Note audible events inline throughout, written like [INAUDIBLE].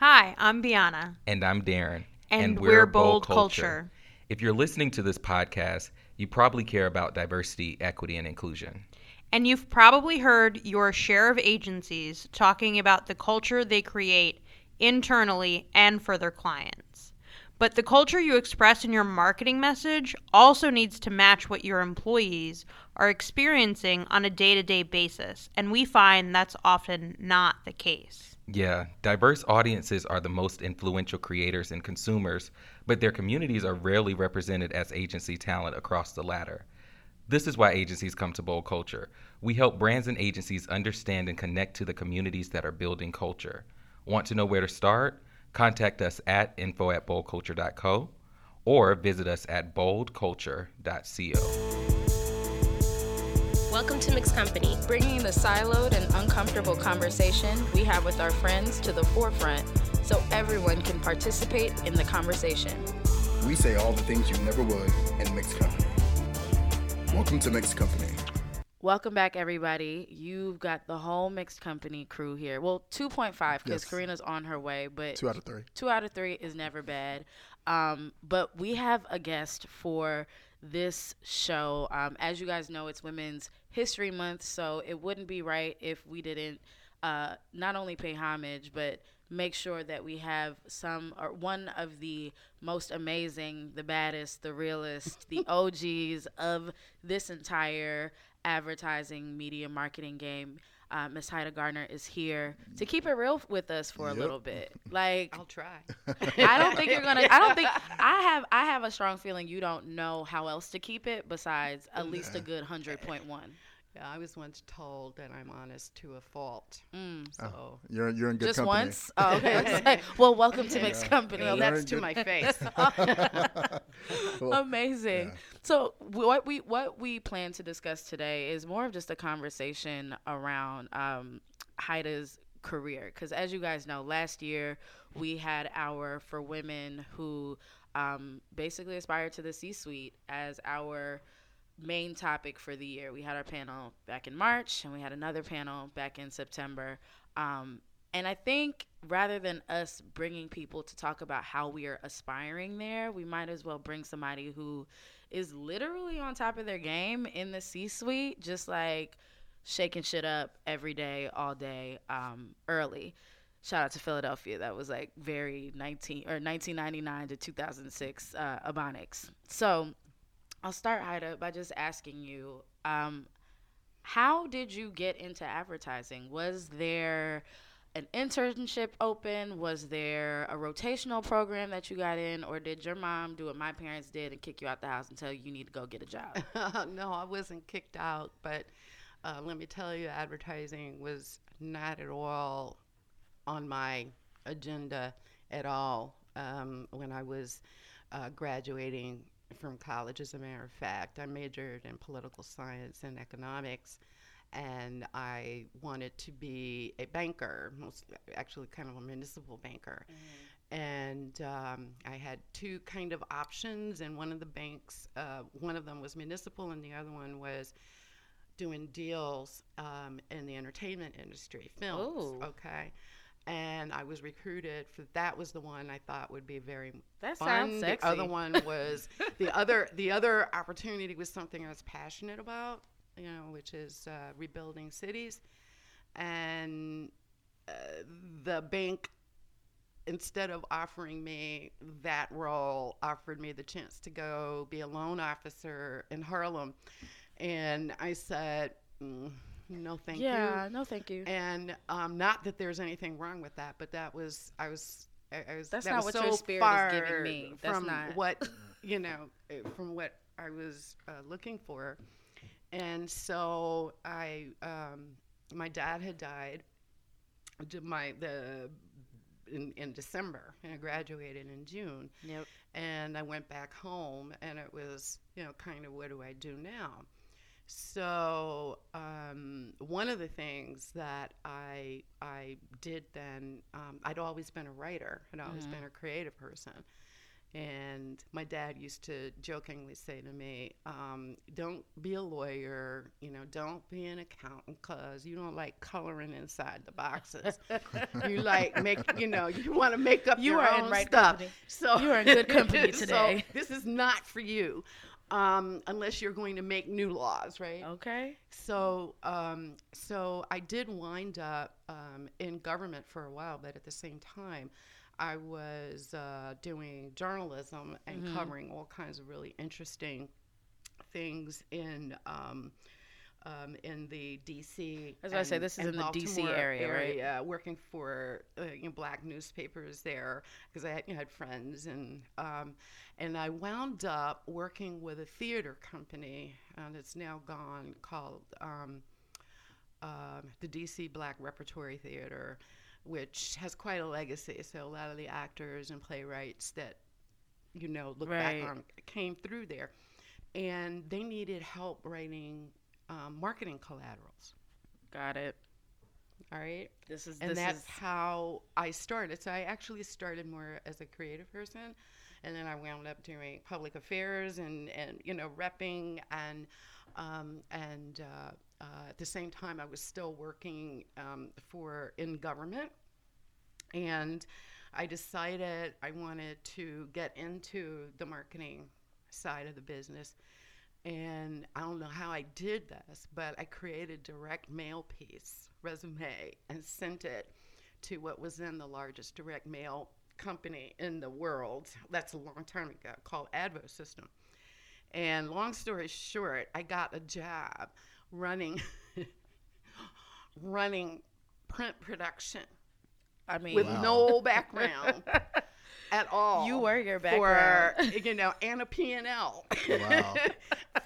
Hi, I'm Biana. And I'm Darren. And, we're, Bold Culture. If you're listening to this podcast, you probably care about diversity, equity, and inclusion. And you've probably heard your share of agencies talking about the culture they create internally and for their clients. But the culture you express in your marketing message also needs to match what your employees are experiencing on a day to day basis. And we find that's often not the case. Yeah, diverse audiences are the most influential creators and consumers, but their communities are rarely represented as agency talent across the ladder. This is why agencies come to Bold Culture. We help brands and agencies understand and connect to the communities that are building culture. Want to know where to start? Contact us at info at boldculture.co or visit us at boldculture.co. Welcome to Mixed Company, bringing the siloed and uncomfortable conversation we have with our friends to the forefront so everyone can participate in the conversation. We say all the things you never would in Mixed Company. Welcome to Mixed Company. Welcome back, everybody. You've got the whole Mixed Company crew here. Well, 2.5 because yes. Karina's on her way, but two out of three. Two out of three is never bad. Um, but we have a guest for this show. Um, as you guys know, it's Women's History Month, so it wouldn't be right if we didn't uh, not only pay homage, but make sure that we have some or one of the most amazing, the baddest, the realest, the [LAUGHS] OGs of this entire advertising media marketing game uh, Miss Heide Gardner is here to keep it real with us for yep. a little bit. Like I'll try. [LAUGHS] I don't think you're gonna. I don't think I have. I have a strong feeling you don't know how else to keep it besides at least a good hundred point one. Yeah, I was once told that I'm honest to a fault. Mm. So oh, you're you're in good just company. once. Oh, okay. [LAUGHS] well, welcome to Mixed Company. Well, that's to my [LAUGHS] face. Amazing. Yeah. So what we what we plan to discuss today is more of just a conversation around um, Heide's career, because as you guys know, last year we had our for women who um, basically aspired to the C-suite as our main topic for the year. We had our panel back in March, and we had another panel back in September. Um, and I think rather than us bringing people to talk about how we are aspiring there, we might as well bring somebody who is literally on top of their game in the C suite, just like shaking shit up every day, all day, um, early. Shout out to Philadelphia. That was like very 19 or 1999 to 2006 uh. So I'll start, Heide, by just asking you, um, how did you get into advertising? Was there an internship open? Was there a rotational program that you got in, or did your mom do what my parents did and kick you out the house and tell you you need to go get a job? [LAUGHS] no, I wasn't kicked out, but uh, let me tell you, advertising was not at all on my agenda at all um, when I was uh, graduating from college, as a matter of fact. I majored in political science and economics, and I wanted to be a banker, most, actually, kind of a municipal banker. Mm-hmm. And um, I had two kind of options, and one of the banks, uh, one of them was municipal, and the other one was doing deals um, in the entertainment industry, films. Ooh. Okay and I was recruited for that was the one I thought would be very that fun. Sounds sexy. The other one was [LAUGHS] the other the other opportunity was something I was passionate about, you know, which is uh, rebuilding cities, and uh, the bank instead of offering me that role offered me the chance to go be a loan officer in Harlem, and I said. Mm, no thank yeah, you. no thank you. And um, not that there's anything wrong with that, but that was I was I, was that's that not was what so your spirit far is giving me. That's from not what [LAUGHS] you know from what I was uh, looking for, and so I um, my dad had died. My the in, in December and I graduated in June. Yep. And I went back home and it was, you know, kind of what do I do now? So um, one of the things that I I did then, um, I'd always been a writer, I'd always mm-hmm. been a creative person, And my dad used to jokingly say to me, um, "Don't be a lawyer, you know. Don't be an accountant, cause you don't like coloring inside the boxes. [LAUGHS] you like make, you know, you want to make up You your are in own right stuff. company. So You are in good company [LAUGHS] so today. this is not for you, um, unless you're going to make new laws, right? Okay. So, um, so I did wind up um, in government for a while, but at the same time, I was uh, doing journalism and Mm-hmm. covering all kinds of really interesting things in. Um, um, in the D.C. I was about say, this is in the DC Baltimore area, right? area, working for uh, you know, black newspapers there because I had, you know, had friends and um, and I wound up working with a theater company and it's now gone called um, um, the DC Black Repertory Theater, which has quite a legacy. So a lot of the actors and playwrights that you know look Right. back on came through there, and they needed help writing um, marketing collaterals. Got it. All right This is and this that's is how I started. So I actually started more as a creative person, and then I wound up doing public affairs and and you know repping and um, and uh, uh, at the same time I was still working um, for in government, and I decided I wanted to get into the marketing side of the business. And I don't know how I did this, but I created direct mail piece resume and sent it to what was then the largest direct mail company in the world. That's a long time ago, called Advo System. And long story short, I got a job running [LAUGHS] running print production I mean with Wow. no [LAUGHS] background at all. You were your background for [LAUGHS] you know Anna P and L Wow.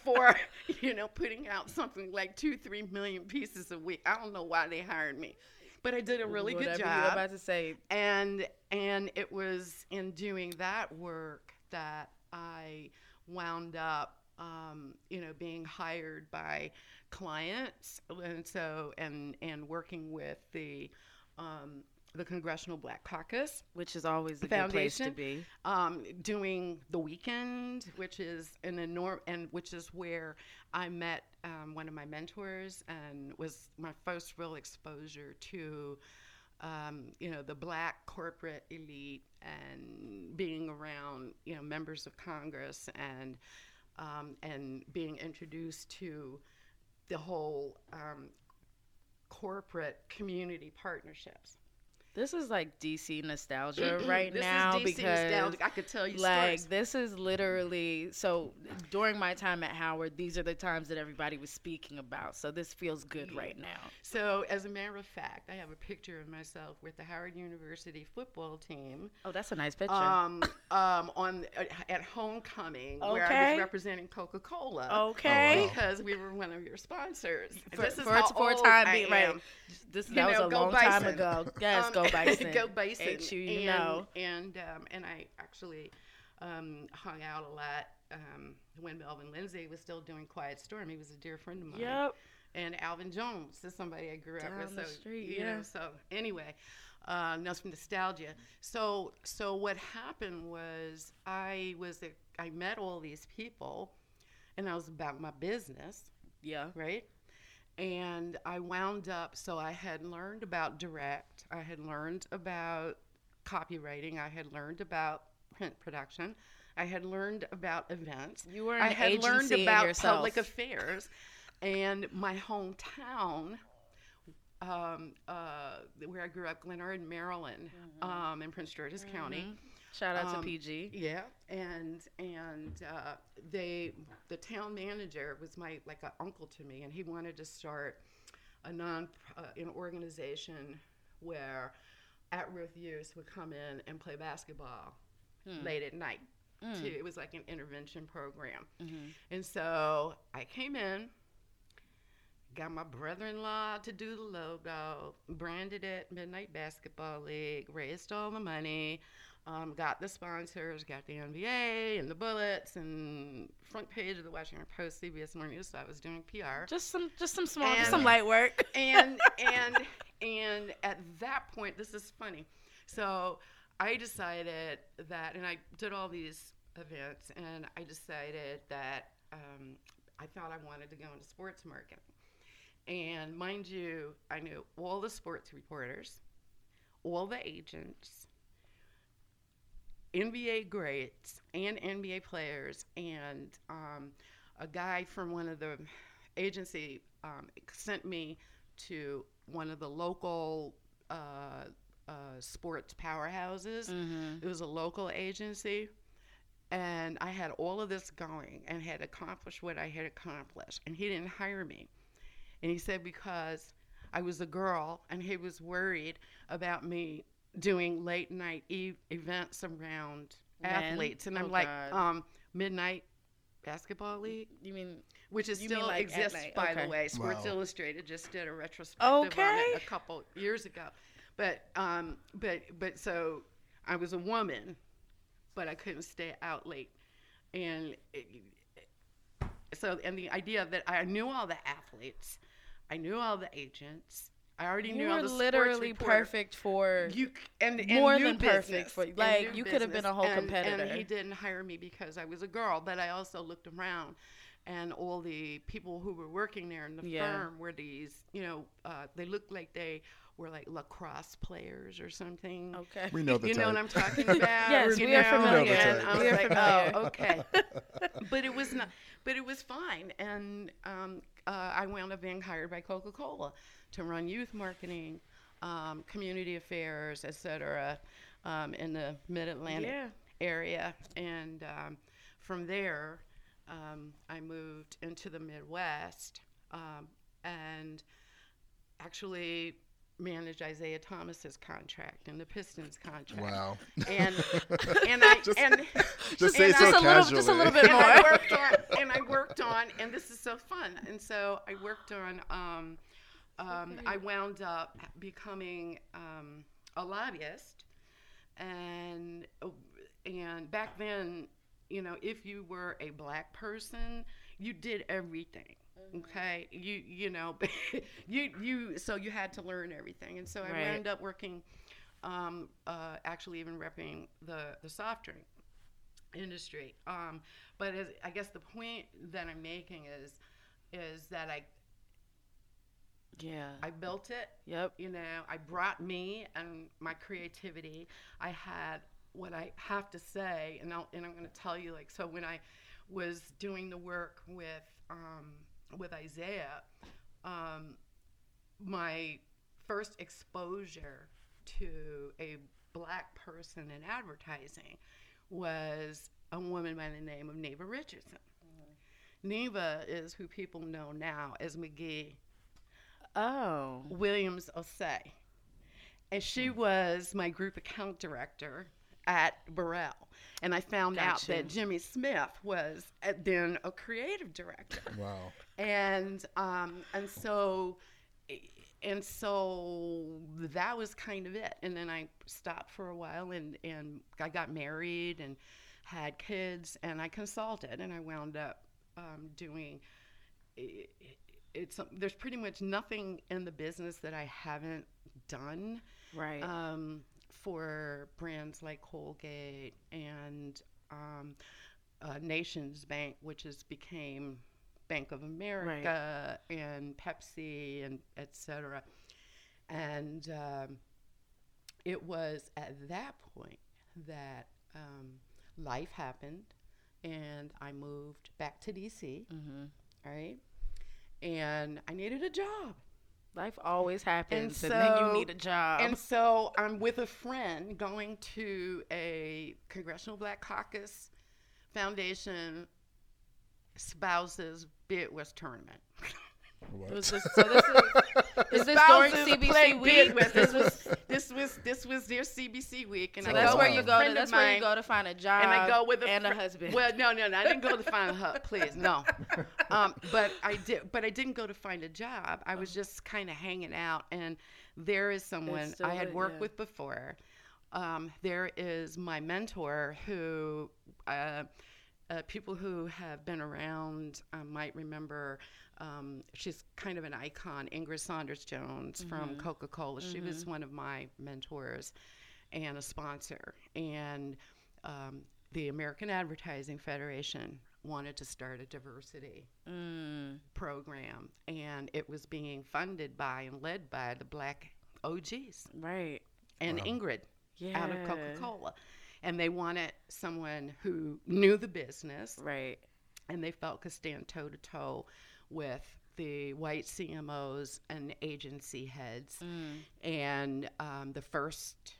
for you know putting out something like two three million pieces a week. I don't know why they hired me, but I did a really good whatever you were job about to say. and and it was in doing that work that I wound up um, you know being hired by clients. And so and and working with the um, the Congressional Black Caucus. Which is always a good place to be. um, doing the weekend, which is an enormous, and which is where I met um, one of my mentors, and was my first real exposure to, um, you know, the black corporate elite and being around, you know, members of Congress and um, and being introduced to the whole um, corporate community partnerships. This is like DC nostalgia right this now is DC because nostalgic. I could tell you like stories. this is literally so during my time at Howard, these are the times that everybody was speaking about. So this feels good right now. So, as a matter of fact, I have a picture of myself with the Howard University football team Oh, that's a nice picture. um, um, on uh, at homecoming where I was representing Coca Cola. okay. wow. Because we were one of your sponsors. For, this is for, how for old time I being right. This You that was a long time ago. Yes, Um, go Bison. [LAUGHS] go Bison. Ain't you, you and, know. And um, and I actually um, hung out a lot um, when Melvin Lindsey was still doing Quiet Storm. He was a dear friend of mine Yep. and Alvin Jones is somebody I grew up Down with. the so street, you yeah. know, so anyway, uh, from nostalgia. So so what happened was I was a, I met all these people, and I was about my business, Yeah. right? And I wound up. So I had learned about direct. I had learned about copywriting. I had learned about print production. I had learned about events. You were an I had learned agency in about yourself. public affairs, and my hometown, um, uh, where I grew up, Glenarden, Maryland, um, in Prince George's County. Shout out Um, to PG. Yeah, and and uh, they, the town manager was my like an uncle to me, and he wanted to start a non uh, an organization where at-risk youth would come in and play basketball late at night. Too. It was like an intervention program, and so I came in, got my brother-in-law to do the logo, branded it Midnight Basketball League, raised all the money, um, got the sponsors, got the NBA and the Bullets and front page of the Washington Post, CBS Morning News. So I was doing PR Just some just some small just some light work. [LAUGHS] and [LAUGHS] and and at that point, this is funny. So I decided that, and I did all these events, and I decided that um, I thought I wanted to go into sports marketing. And mind you, I knew all the sports reporters, all the agents, NBA greats, and NBA players, and um, a guy from one of the agency um, sent me to one of the local uh, uh, sports powerhouses. It was a local agency. And I had all of this going and had accomplished what I had accomplished. And he didn't hire me. And he said because I was a girl and he was worried about me doing late night e- events around Men? athletes. And I'm Oh, like, um, Midnight Basketball League, You mean which is still like exists, by Okay. the way. Sports Wow. Illustrated just did a retrospective on it a couple years ago. But um, but but so I was a woman, but I couldn't stay out late, and it, so and the idea that I knew all the athletes, I knew all the agents, I already you knew all were the sports literally perfect for you and, and More new than perfect for- and like, you could have been a whole And- competitor. And he didn't hire me because I was a girl, but I also looked around, and all the people who were working there in the Yeah. firm were these, you know, uh, they looked like they were like lacrosse players or something. okay. We know the You know what I'm talking [LAUGHS] about? Yes, you we are know? familiar. And We I know was like, type. oh, okay. [LAUGHS] but it was not. But it was fine, and um, uh, I wound up being hired by Coca-Cola to run youth marketing, um, community affairs, etc., um, in the Mid-Atlantic Yeah. area, and um, from there, um, I moved into the Midwest, um, and actually managed Isiah Thomas's contract and the Pistons contract. Wow. And [LAUGHS] and I Just- and Just say and it I- so a little- casually. just a little bit [LAUGHS] and I more. worked on and I worked on and this is so fun. And so I worked on um, um, I wound up becoming um, a lobbyist and and back then, you know, if you were a black person, you did everything. Okay, you you know, [LAUGHS] you you so you had to learn everything, and so I Right. wound up working, um, uh, actually even repping the the soft drink industry. Um, but as, I guess the point that I'm making is is that I Yeah. I built it Yep. you know i brought me and my creativity i had what i have to say and, I'll, and i'm going to tell you like so when i was doing the work with um, with Isiah um, my first exposure to a black person in advertising was a woman by the name of neva richardson neva is who people know now as McGhee Oh. Williams Osei. And she was my group account director at Burrell. And I found out that Jimmy Smith was uh, then a creative director. Wow. And um, and so and so that was kind of it. And then I stopped for a while and, and I got married and had kids and I consulted and I wound up um, doing it, it's there's pretty much nothing in the business that I haven't done Right. um, for brands like Colgate and um, uh, Nations Bank, which has became Bank of America and Pepsi and et cetera. And um, it was at that point that um, life happened, and I moved back to DC. Mhm. Right, and I needed a job. Life always happens, and, And then you need a job. And so I'm with a friend going to a Congressional Black Caucus Foundation spouses bid whist tournament. What? Was [LAUGHS] this, so this is, is this during CBC week? whist. This This was, was this was this was their CBC week, and so I that's go where you go. To, friend of that's where you go to find a job. and I go with a and a husband. Well, no, no, no. I didn't go to find a husband. Please, no. [LAUGHS] Um, but I did. But I didn't go to find a job. I was just kind of hanging out, and there is someone I had worked yeah. with before. Um, there is my mentor who. Uh, uh, people who have been around um, might remember um, she's kind of an icon, Ingrid Saunders Jones from Coca Cola. She was one of my mentors. and a sponsor. And um, the American Advertising Federation wanted to start a diversity Mm. program, and it was being funded by and led by the Black OGs Right. and Wow. Ingrid Yeah. out of Coca Cola. And they wanted someone who knew the business Right. and they felt could stand toe to toe with the white CMOs and agency heads. Mm. And um, the first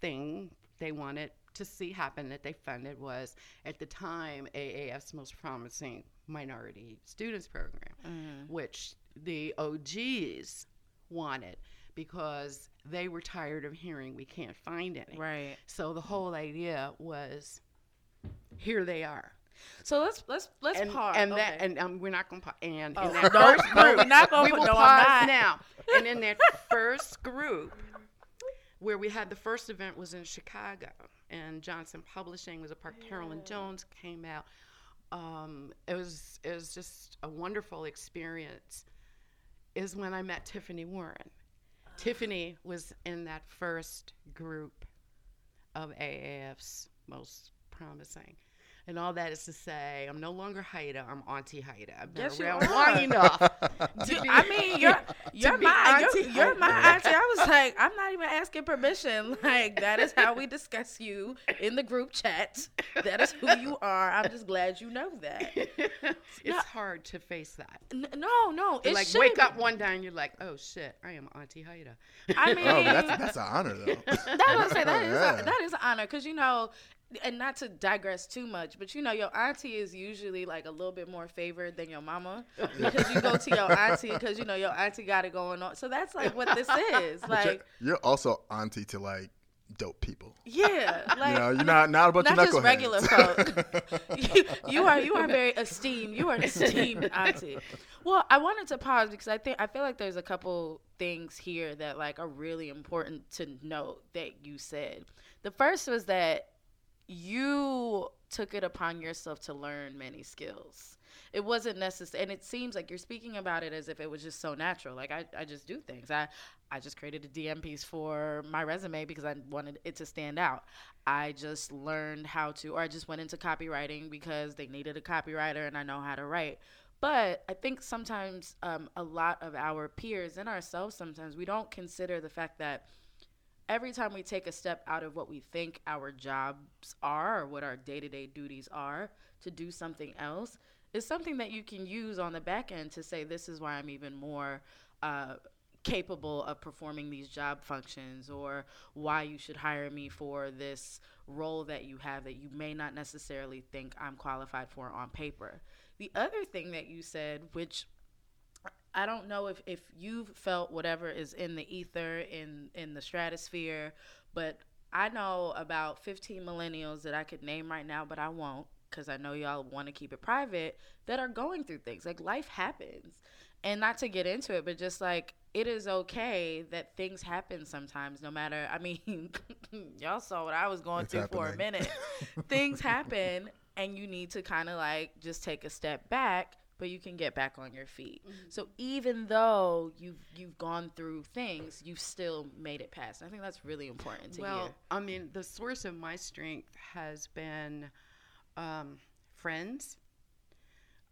thing they wanted to see happen that they funded was at the time AAF's most promising minority students program, Mm. which the OGs wanted because they were tired of hearing we can't find any. Right. So the whole idea was here they are. So let's let's let's and, pause. And that and um, we're not going to pause. and Oh, in that [LAUGHS] no, first group, we're not gonna we will no, pause not. now. And in that [LAUGHS] first group, where we had the first event was in Chicago, and Johnson Publishing was a part. Carolyn Jones came out. Um, it was it was just a wonderful experience. Is when I met Tiffany Warren. Tiffany was in that first group of AAF's most promising. And all that is to say, I'm no longer Heide. I'm Auntie Heide. I've been Yes, you around are. long [LAUGHS] enough. to [LAUGHS] be- I mean, [LAUGHS] you're you're my auntie you're, you're my auntie. I was like, I'm not even asking permission. Like that is how we discuss you in the group chat. That is who you are. I'm just glad you know that. it's hard to face that. N- no, no, You it like shouldn't wake up one day and you're like, oh shit, I am Auntie Heide. I mean, Oh, that's that's an honor though. That's what I'm saying. That is Yeah. a, that is an honor because you know, and not to digress too much, but you know, your auntie is usually like a little bit more favored than your mama because you go to your auntie because you know your auntie got it going on. So that's like what this is. Like, you're, you're also auntie to like dope people. yeah, like [LAUGHS] you know, you're not not a bunch not of just knuckleheads. regular folk. [LAUGHS] [LAUGHS] you, you are you are very esteemed. You are esteemed auntie. Well, I wanted to pause because I think I feel like there's a couple things here that like are really important to note that you said. The first was that you took it upon yourself to learn many skills. It wasn't necessary, and it seems like you're speaking about it as if it was just so natural. Like I, I just do things. I, I just created a DM piece for my resume because I wanted it to stand out. I just learned how to, or I just went into copywriting because they needed a copywriter and I know how to write. But I think sometimes um, a lot of our peers and ourselves, sometimes we don't consider the fact that every time we take a step out of what we think our jobs are or what our day to day duties are to do something else is something that you can use on the back end to say, this is why I'm even more. Uh, capable of performing these job functions or why you should hire me for this role that you have that you may not necessarily think I'm qualified for on paper. The other thing that you said, which I don't know if, if you've felt whatever is in the ether, in, in the stratosphere, but I know about 15 millennials that I could name right now, but I won't because I know y'all want to keep it private that are going through things. Like life happens. And not to get into it, but just like it is okay that things happen sometimes, no matter. I mean, [LAUGHS] y'all saw what I was going It's through for a minute. [LAUGHS] things happen, and you need to kind of like just take a step back but you can get back on your feet. So even though you've you've gone through things, you've still made it past. I think that's really important to well, hear. I mean, the source of my strength has been um, friends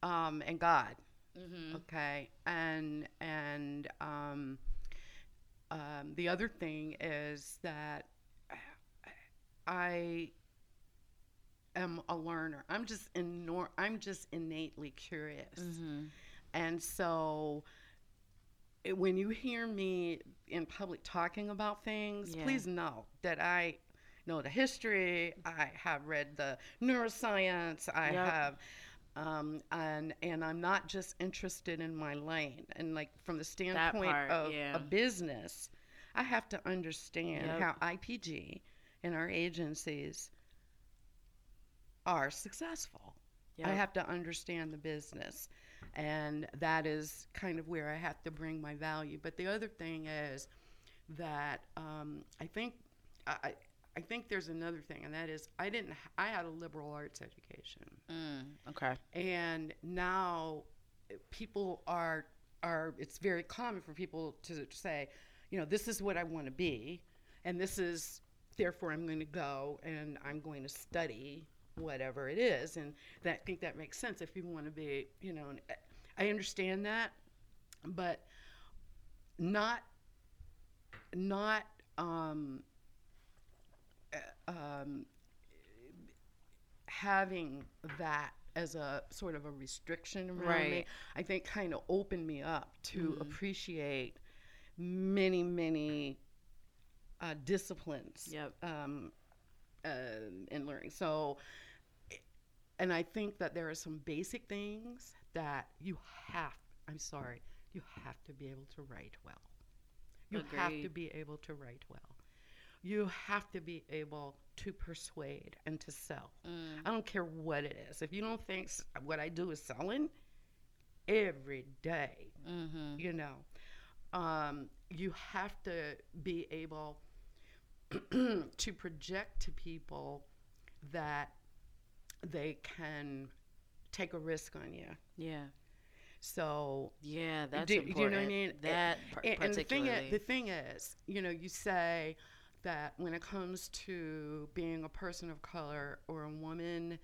um, and God. Mm-hmm. Okay, and and um, um, the other thing is that I am a learner. I'm just innor- I'm just innately curious, Mm-hmm. and so it- when you hear me in public talking about things, Yeah. please know that I know the history. I have read the neuroscience. I Yep. have, um, and and I'm not just interested in my lane. And like from the standpoint part, of yeah. a business, I have to understand Yep. how IPG and our agencies are successful. I have to understand the business. And that is kind of where I have to bring my value. But the other thing is that um, I think I, I think there's another thing, and that is I didn't I had a liberal arts education, Mm, okay. and now uh, people are are it's very common for people to say, you know, this is what I want to be, and this is therefore I'm going to go and I'm going to study whatever it is, and that, I think that makes sense if you want to be, you know. I understand that, but not not um, uh, um, having that as a sort of a restriction around me, I think kind of opened me up to Mhm. appreciate many, many uh, disciplines Yep. um, uh, in learning. So, and I think that there are some basic things that you have, I'm sorry, you have to be able to write well. You have to be able to write well. You have to be able to persuade and to sell. Mm. I don't care what it is. If you don't think s- what I do is selling every day, Mm-hmm. you know, um, you have to be able [CLEARS THROAT] to project to people that they can take a risk on you. Yeah. So Yeah, that's do, do important. you know what I mean? That and, and the thing, is, the thing is, you know, you say that when it comes to being a person of color or a woman,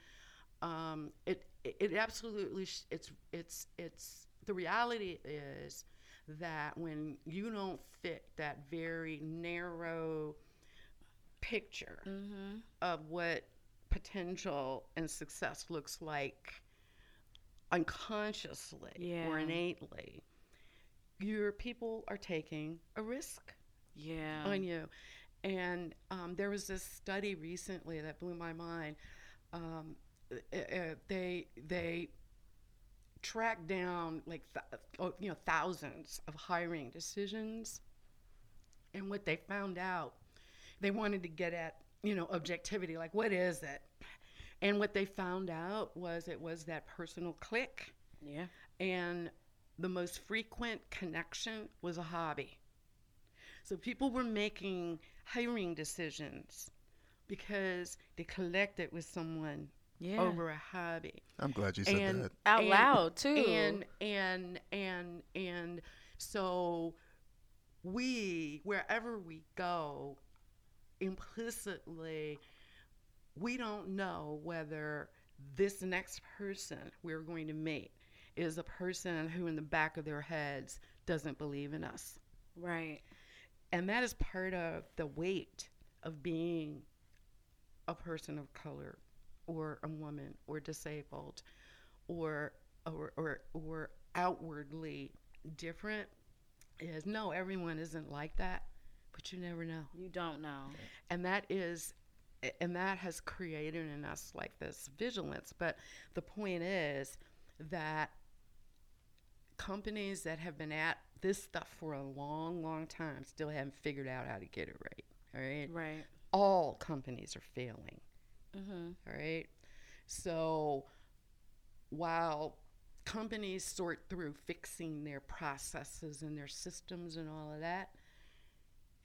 um, it, it it absolutely sh- it's it's it's the reality is that when you don't fit that very narrow picture mm-hmm. of what potential and success looks like unconsciously Yeah. or innately, your people are taking a risk Yeah. on you. And um, there was this study recently that blew my mind. Um, uh, they they tracked down like th- oh, you know thousands of hiring decisions, and what they found out, they wanted to get at you know objectivity, like what is it? And what they found out was it was that personal click, yeah. and the most frequent connection was a hobby. So people were making hiring decisions because they connected with someone Yeah. over a hobby. I'm glad you said And- that. Out and- loud too. And and and and so we wherever we go implicitly we don't know whether this next person we're going to meet is a person who in the back of their heads doesn't believe in us. right. And that is part of the weight of being a person of color or a woman or disabled or or or, or outwardly different is no everyone isn't like that but you never know You don't know. and that is and that has created in us like this vigilance but the point is that companies that have been at this stuff for a long long time still haven't figured out how to get it right all right Right. all companies are failing Mm-hmm. all right so while companies sort through fixing their processes and their systems and all of that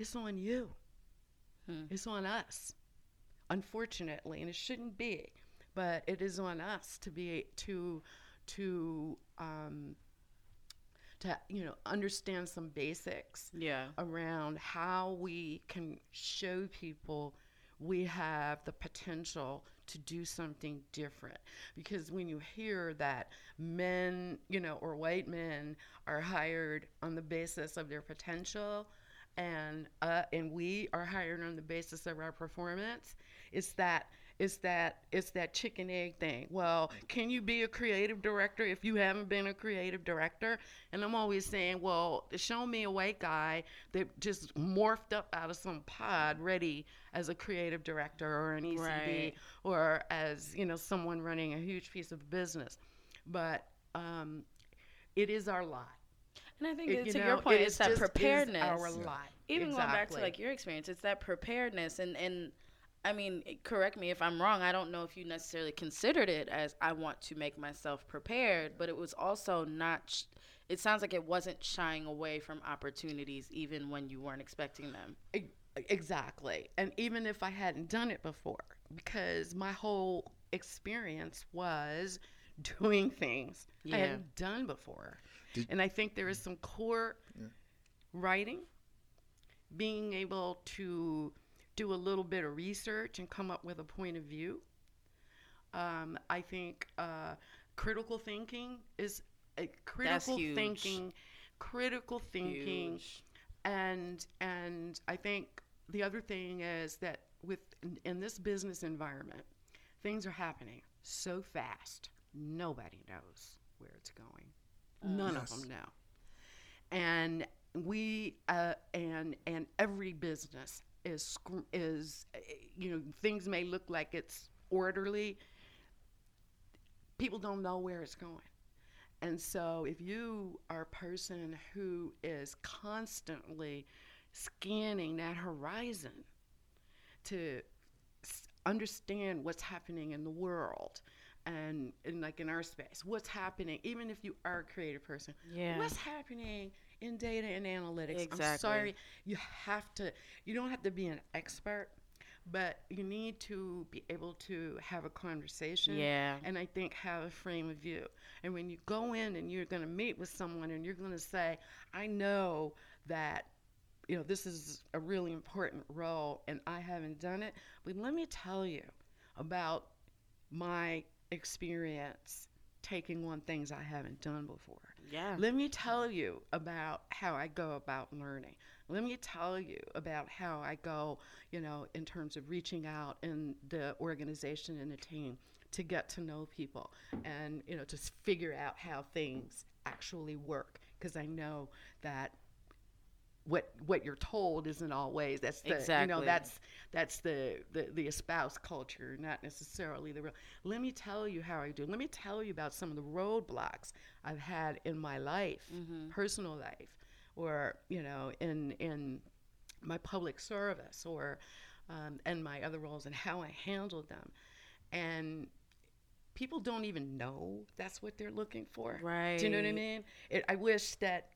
it's on you Hmm. it's on us unfortunately and it shouldn't be but it is on us to be to to um to you know understand some basics Yeah. around how we can show people we have the potential to do something different because when you hear that men you know or white men are hired on the basis of their potential and uh, and we are hired on the basis of our performance it's that it's that it's that chicken egg thing. Well can you be a creative director if you haven't been a creative director? And i'm always saying well show me a white guy that just morphed up out of some pod ready as a creative director or an ecd Right. or as you know someone running a huge piece of business. But um, it is our lot And I think It- you to know, your point, it it's that just- it is preparedness. our lot Even going back to like your experience, it's that preparedness. And and I mean, correct me if I'm wrong. I don't know if you necessarily considered it as I want to make myself prepared, but it was also not. Sh- it sounds like it wasn't shying away from opportunities, even when you weren't expecting them. Exactly. And even if I hadn't done it before, because my whole experience was [LAUGHS] doing things I hadn't done before. Did- and I think there is some core writing, being able to do a little bit of research and come up with a point of view. Um, I think uh, critical thinking is uh, critical huge. thinking, critical thinking, Huge. and and I think the other thing is that with in, in this business environment, things are happening so fast. Nobody knows where it's going. None Yes. of them now. And we uh, and and every business is is you know things may look like it's orderly. People don't know where it's going. And so, if you are a person who is constantly scanning that horizon to s- understand what's happening in the world and, and like in our space, what's happening, even if you are a creative person, Yeah. what's happening in data and analytics? I'm Exactly. sorry, you have to, you don't have to be an expert, but you need to be able to have a conversation Yeah. and I think have a frame of view. And when you go in and you're going to meet with someone and you're going to say, I know that you know this is a really important role and I haven't done it, but let me tell you about my experience taking on things I haven't done before. Yeah. Let me tell you about how I go about learning. Let me tell you about how I go, you know, in terms of reaching out in the organization and the team to get to know people and, you know, to figure out how things actually work. Because I know that what what you're told isn't always that's the you know that's that's the, the the espoused culture not necessarily the real let me tell you how i do let me tell you about some of the roadblocks i've had in my life personal life or you know in in my public service or um, and my other roles and how i handled them. And people don't even know that's what they're looking for. Right do you know what i mean? It, i wish that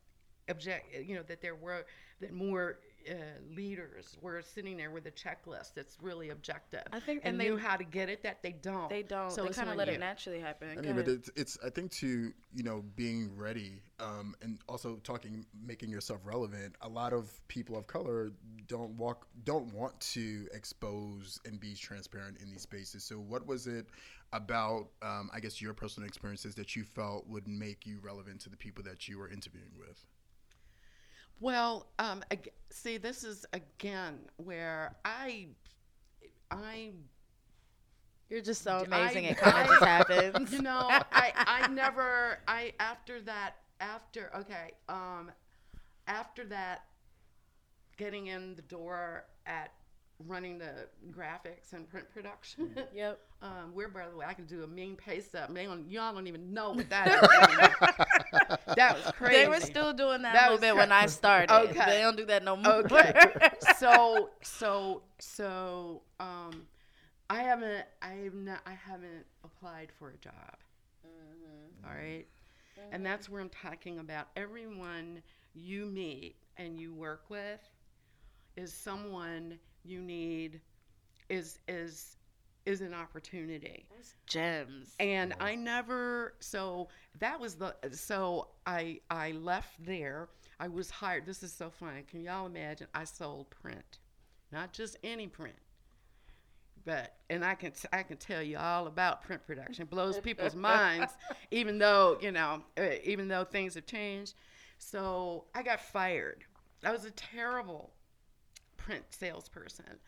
object you know that there were that more uh, leaders were sitting there with a checklist that's really objective I think- and, and they- knew how to get it that they don't They don't. so they kind of let you. it naturally happen. I mean, but it's, it's I think to you know being ready um, and also talking making yourself relevant. A lot of people of color don't walk don't want to expose and be transparent in these spaces. So, what was it about um, I guess your personal experiences that you felt would make you relevant to the people that you were interviewing with? Well, um, ag- see, this is again where I, I, You're just so I- amazing. it kind of just happens. you know, I, I never, I after that, after okay, um, after that, getting in the door at running the graphics and print production. [LAUGHS] Yep. Um, where, by the way, I can do a mean pay stub. They don't, y'all don't even know what that [LAUGHS] is. [LAUGHS] that was crazy. They were still doing that, That a little was bit cra- when [LAUGHS] I started. Okay. They don't do that no more. okay so [LAUGHS] so so um i haven't i have not i haven't applied for a job Mm-hmm. All right and that's where i'm talking about everyone you meet and you work with is someone you need is is is an opportunity Gems. and I never so that was the so I I left there. I was hired. This is so funny. Can y'all imagine? I sold print, not just any print, but and I can I can tell you all about print production. It blows people's [LAUGHS] minds, even though you know uh, even though things have changed. So I got fired. I was a terrible print salesperson.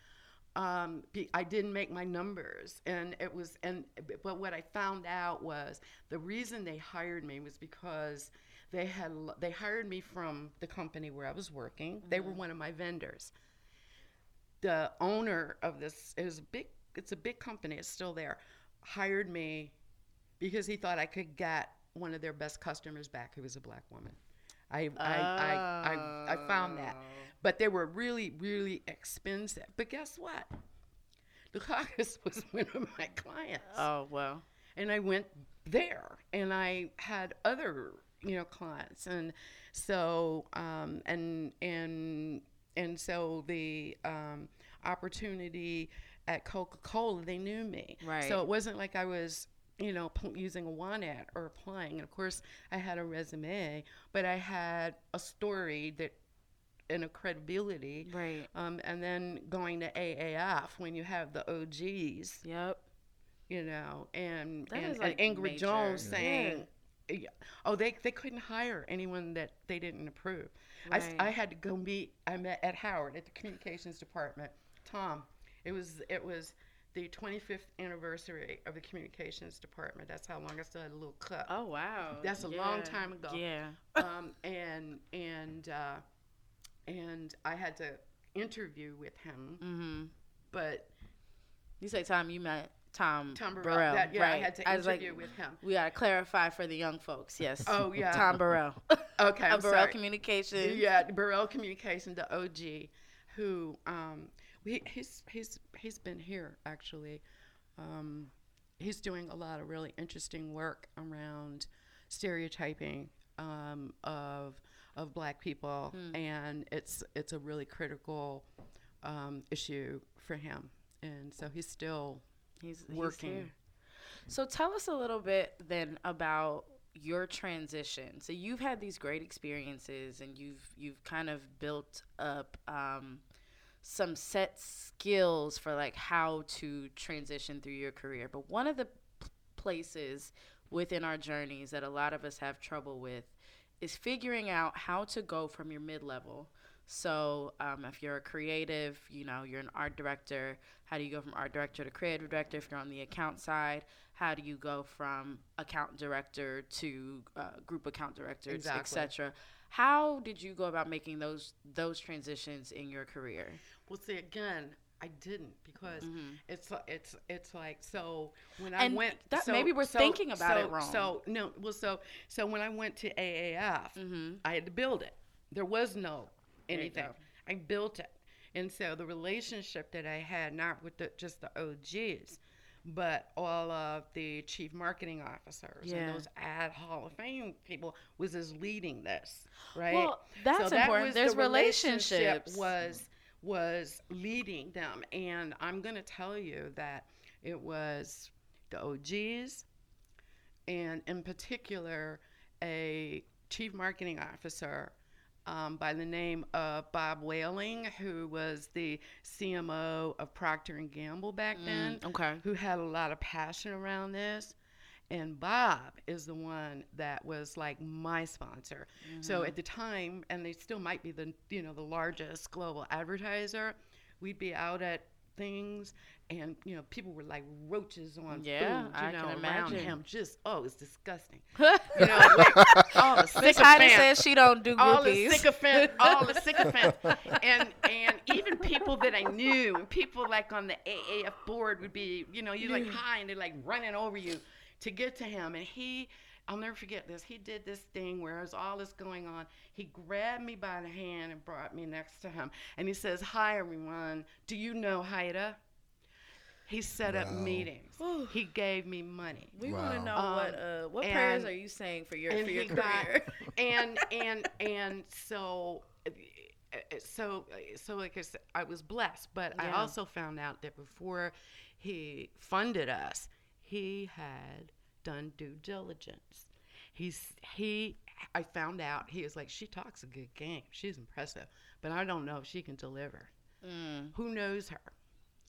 Um, be- I didn't make my numbers, and it was and but what I found out was the reason they hired me was because they had they hired me from the company where I was working. They were one of my vendors. The owner of this is a big. It's a big company. It's still there. Hired me because he thought I could get one of their best customers back, who was a black woman. I I, I, I, I found that, but they were really really expensive. But guess what? Dukakis [LAUGHS] was one of my clients, Oh well. and I went there, and I had other you know clients, and so um, and and and so the um, opportunity at Coca Cola, they knew me, Right. So it wasn't like I was you know pl- using a one ad or applying. And of course, I had a resume, but I had a story that and a credibility. Right. Um, and then going to AAF when you have the OGs, Yep. you know, and That and, like, and Ingrid major. Jones Yeah. saying, yeah, oh, they they couldn't hire anyone that they didn't approve. I, Right. I had to go meet. I met at Howard at the communications department. Tom, it was it was the 25th anniversary of the communications department. That's how long I still had a little cup. Oh wow. That's a long time ago. Yeah. um, and and uh, and I had to interview with him, Mm-hmm. but You say Tom, you met Tom, Tom Burrell. Burrell, that, yeah, right? I had to was like, interview with him. We gotta clarify for the young folks. Yes. Oh yeah. Tom Burrell. [LAUGHS] Okay, I'm Burrell sorry. Communications. Yeah, Burrell Communication, the OG, who um, we, he's he's he's been here actually. Um, he's doing a lot of really interesting work around stereotyping um, of of black people, and it's it's a really critical um, issue for him, and so he's still He's he's working. here. So tell us a little bit then about your transition. So you've had these great experiences, and you've you've kind of built up um, some set skills for like how to transition through your career. But one of the p- places within our journeys that a lot of us have trouble with is figuring out how to go from your mid level. So, um, if you're a creative, you know, you're an art director, how do you go from art director to creative director? If you're on the account side, how do you go from account director to uh, group account director, Exactly. etc.? How did you go about making those those transitions in your career? Well, see, again, I didn't because mm-hmm. it's li- it's it's like so when I And went. that- so- maybe we're so- thinking about so- it wrong. So no, well, so so when I went to AAF, mm-hmm. I had to build it. There was no anything. I built it, and so the relationship that I had, not with the, just the OGs, but all of the chief marketing officers Yeah. and those ad Hall of Fame people, was as leading this, right? Well, that's important. was There's the relationship relationships. Was was leading them, and I'm going to tell you that it was the OGs, and in particular, a chief marketing officer um, by the name of Bob Wehling, who was the CMO of Procter and Gamble back then Okay. who had a lot of passion around this. And Bob is the one that was like my sponsor. So mm-hmm. at the time, and they still might be the you know the largest global advertiser, we'd be out at things, and you know people were like roaches on Yeah, food, you I know, can around imagine. him. Just oh, it's disgusting. [LAUGHS] you know, like, all the sycophants says she don't do groupies. all the groupies. sycophant, all the sycophants, [LAUGHS] and and even people that I knew, and people like on the AAF board would be, you know, you're like hi, and they're like running over you to get to him, and he. I'll never forget this. He did this thing where as all this going on. He grabbed me by the hand and brought me next to him. And he says, Hi, everyone. Do you know Heide? He set up Wow. meetings. he gave me money we want to know Um, what uh, what prayers are you saying for your and for your he got- career? [LAUGHS] and and and so uh, so so like I said, I was blessed, but I also found out that before he funded us, he had done due diligence. He's he. I found out he was like she talks a good game. She's impressive, but I don't know if she can deliver. Mm. Who knows her?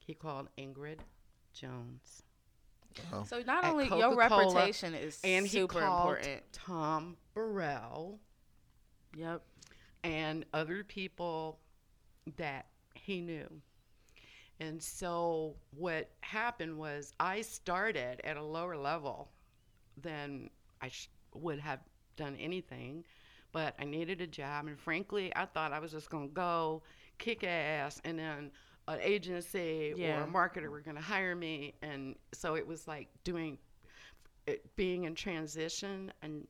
He called Ingrid Jones, So not At only your Coca-Cola, reputation is and he super called important. Tom Burrell. Yep. and other people that he knew. And so what happened was I started at a lower level than I sh- would have done anything, but I needed a job. And frankly, I thought I was just going to go kick ass and then an agency Yeah. or a marketer were going to hire me. And so it was like doing, it, being in transition and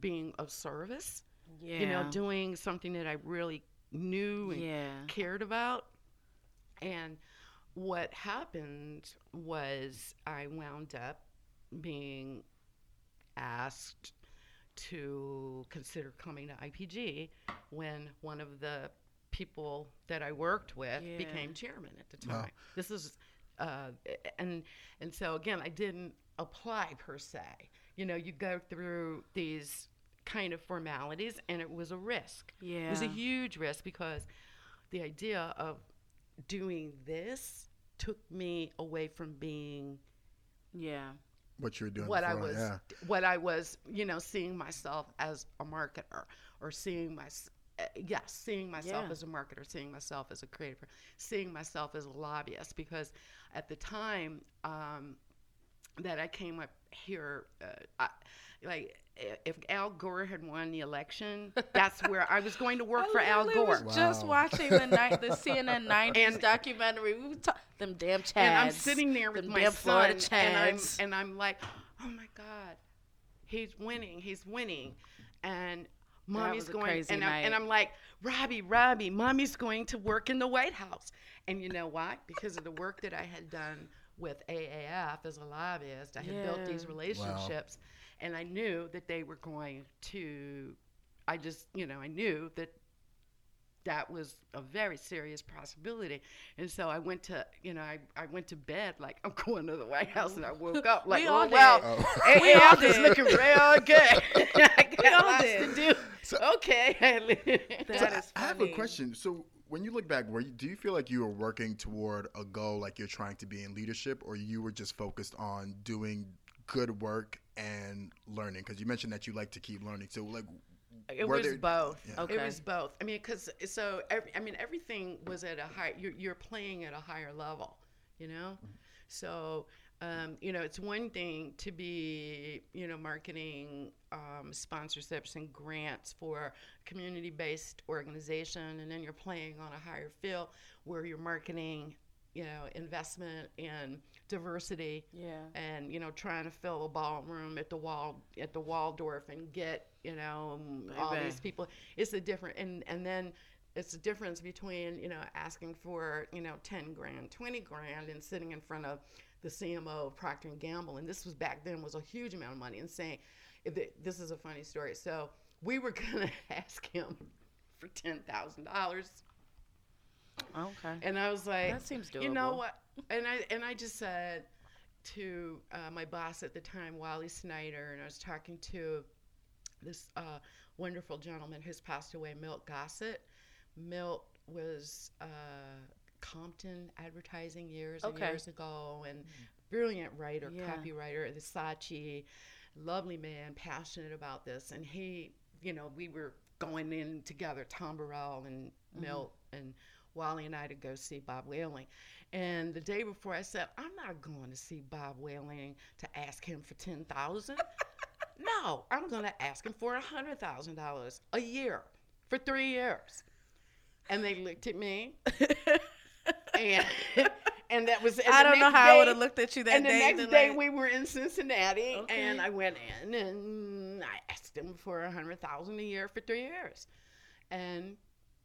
being of service Yeah. you know, doing something that I really knew and yeah. cared about. And what happened was I wound up being asked to consider coming to IPG when one of the people that I worked with Yeah. became chairman at the Wow. time. This is uh, and and so again, I didn't apply per se. You know, you go through these kind of formalities, and it was a risk. Yeah, It was a huge risk because the idea of doing this took me away from being Yeah. What you were doing what I was yeah. what I was, you know, seeing myself as a marketer or seeing my uh, yes, seeing myself Yeah. as a marketer, seeing myself as a creator, seeing myself as a lobbyist because at the time um, that I came up here uh, I, like if Al Gore had won the election, that's where I was going to work [LAUGHS] for Al Gore. was just watching the night the CNN 90s [LAUGHS] And- documentary. We were ta- them damn chads. and I'm sitting there with them my damn Florida son, and I'm and I'm like, oh my god, he's winning, he's winning, and mommy's going, crazy and I'm, and. I'm like, Robbie, Robbie, mommy's going to work in the White House, and you know why? Because of the work that I had done with AAF as a lobbyist, I had built these Yeah. relationships, and I knew that they were going to, I just, you know, I knew that that was a very serious possibility. And so I went to, you know, I, I went to bed like [LAUGHS] I'm going to the White House, and I woke up like, We oh, all oh, well, did. Oh. We all AAF is did. looking real good. [LAUGHS] I got all lots did. to do. So- okay. [LAUGHS] That So is I, I have a question. So when you look back, were you, do you feel like you were working toward a goal, like you're trying to be in leadership, or you were just focused on doing good work and learning? Because you mentioned that you like to keep learning. So like, It were was there- both. Yeah. Okay. It was both. I mean, because so every, I mean, everything was at a high. You're, you're playing at a higher level, you know. So um, you know, it's one thing to be, you know, marketing um, sponsorships and grants for community-based organization, and then you're playing on a higher field where you're marketing, you know, investment in diversity Yeah. and you know trying to fill a ballroom at the wall at the Waldorf and get you know um, all these people. It's a different and and then it's a difference between you know asking for you know ten grand, twenty grand, and sitting in front of the CMO of Procter and Gamble, and this was back then was a huge amount of money, and saying, this is a funny story. So we were [LAUGHS] gonna ask him for ten thousand dollars Okay. and I was like, That seems doable. You know what? And I and I just said to uh, my boss at the time, Wally Snyder, and I was talking to this uh, wonderful gentleman who's passed away, Milt Gossett. Milt was uh, Compton Advertising years and years ago, and brilliant writer, Yeah. copywriter the Saatchi, lovely man, passionate about this. And he, you know, we were going in together, Tom Burrell and Milt and Wally and I to go see Bob Wehling. And the day before, I said, I'm not going to see Bob Wehling to ask him for ten thousand. [LAUGHS] no, I'm going to ask him for a hundred thousand dollars a year for three years. And they looked at me, [LAUGHS] and and that was. and I don't know how I would have looked at you that day. and the next day like, we were in Cincinnati, Okay. and I went in and I asked him for a hundred thousand a year for three years, and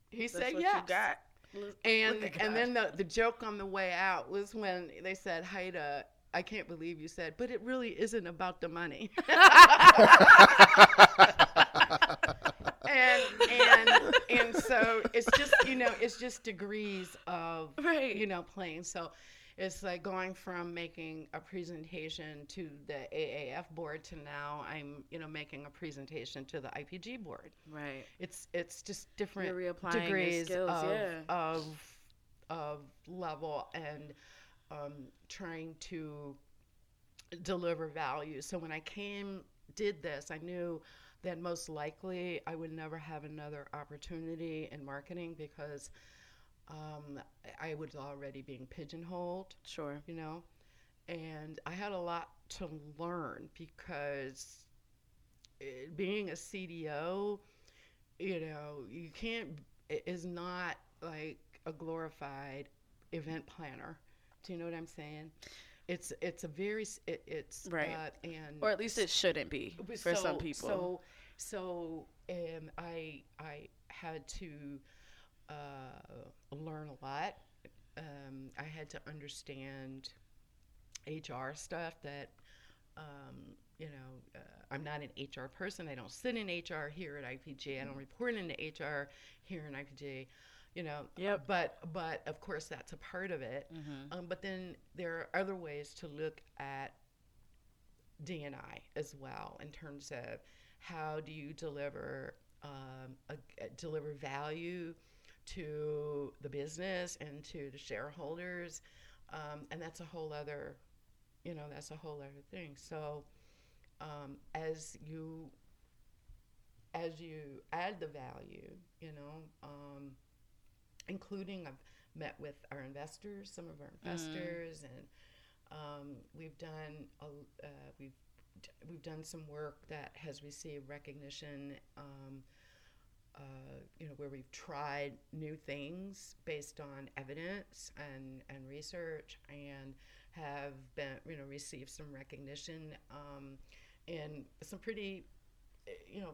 he that's said yes. You got. Look- And and then the the joke on the way out was when they said, "Heide, I can't believe you said, but it really isn't about the money." [LAUGHS] and and and so it's just you know it's just degrees of Right. you know playing so it's like going from making a presentation to the AAF board to now I'm you know making a presentation to the IPG board right. it's it's just different You're reapplying your degrees skills, of, yeah. of of level and um, trying to deliver value. So when I came did this, I knew that most likely I would never have another opportunity in marketing because um, I was already being pigeonholed Sure. you know and i had a lot to learn because it, being a cdo you know you can't it is not like a glorified event planner do you know what i'm saying it's it's a very it, it's Right. uh, and Or at least it shouldn't be for some people. So, so um, I I had to uh, learn a lot. Um, I had to understand HR stuff that. Um, you know, uh, I'm not an HR person. I don't sit in HR here at IPG. I don't report into HR here in IPG. You know, Yep. but but of course that's a part of it. Mhm. Um, but then there are other ways to look at D&I as well in terms of how do you deliver um, a, a- deliver value to the business and to the shareholders, um, and that's a whole other, you know, that's a whole other thing. So um, as you as you add the value, you know, um, including I've met with our investors, some of our investors, and um, we've done a, uh, we've d- we've done some work that has received recognition. Um, uh, you know, where we've tried new things based on evidence and, and research, and have been you know received some recognition um, in some pretty you know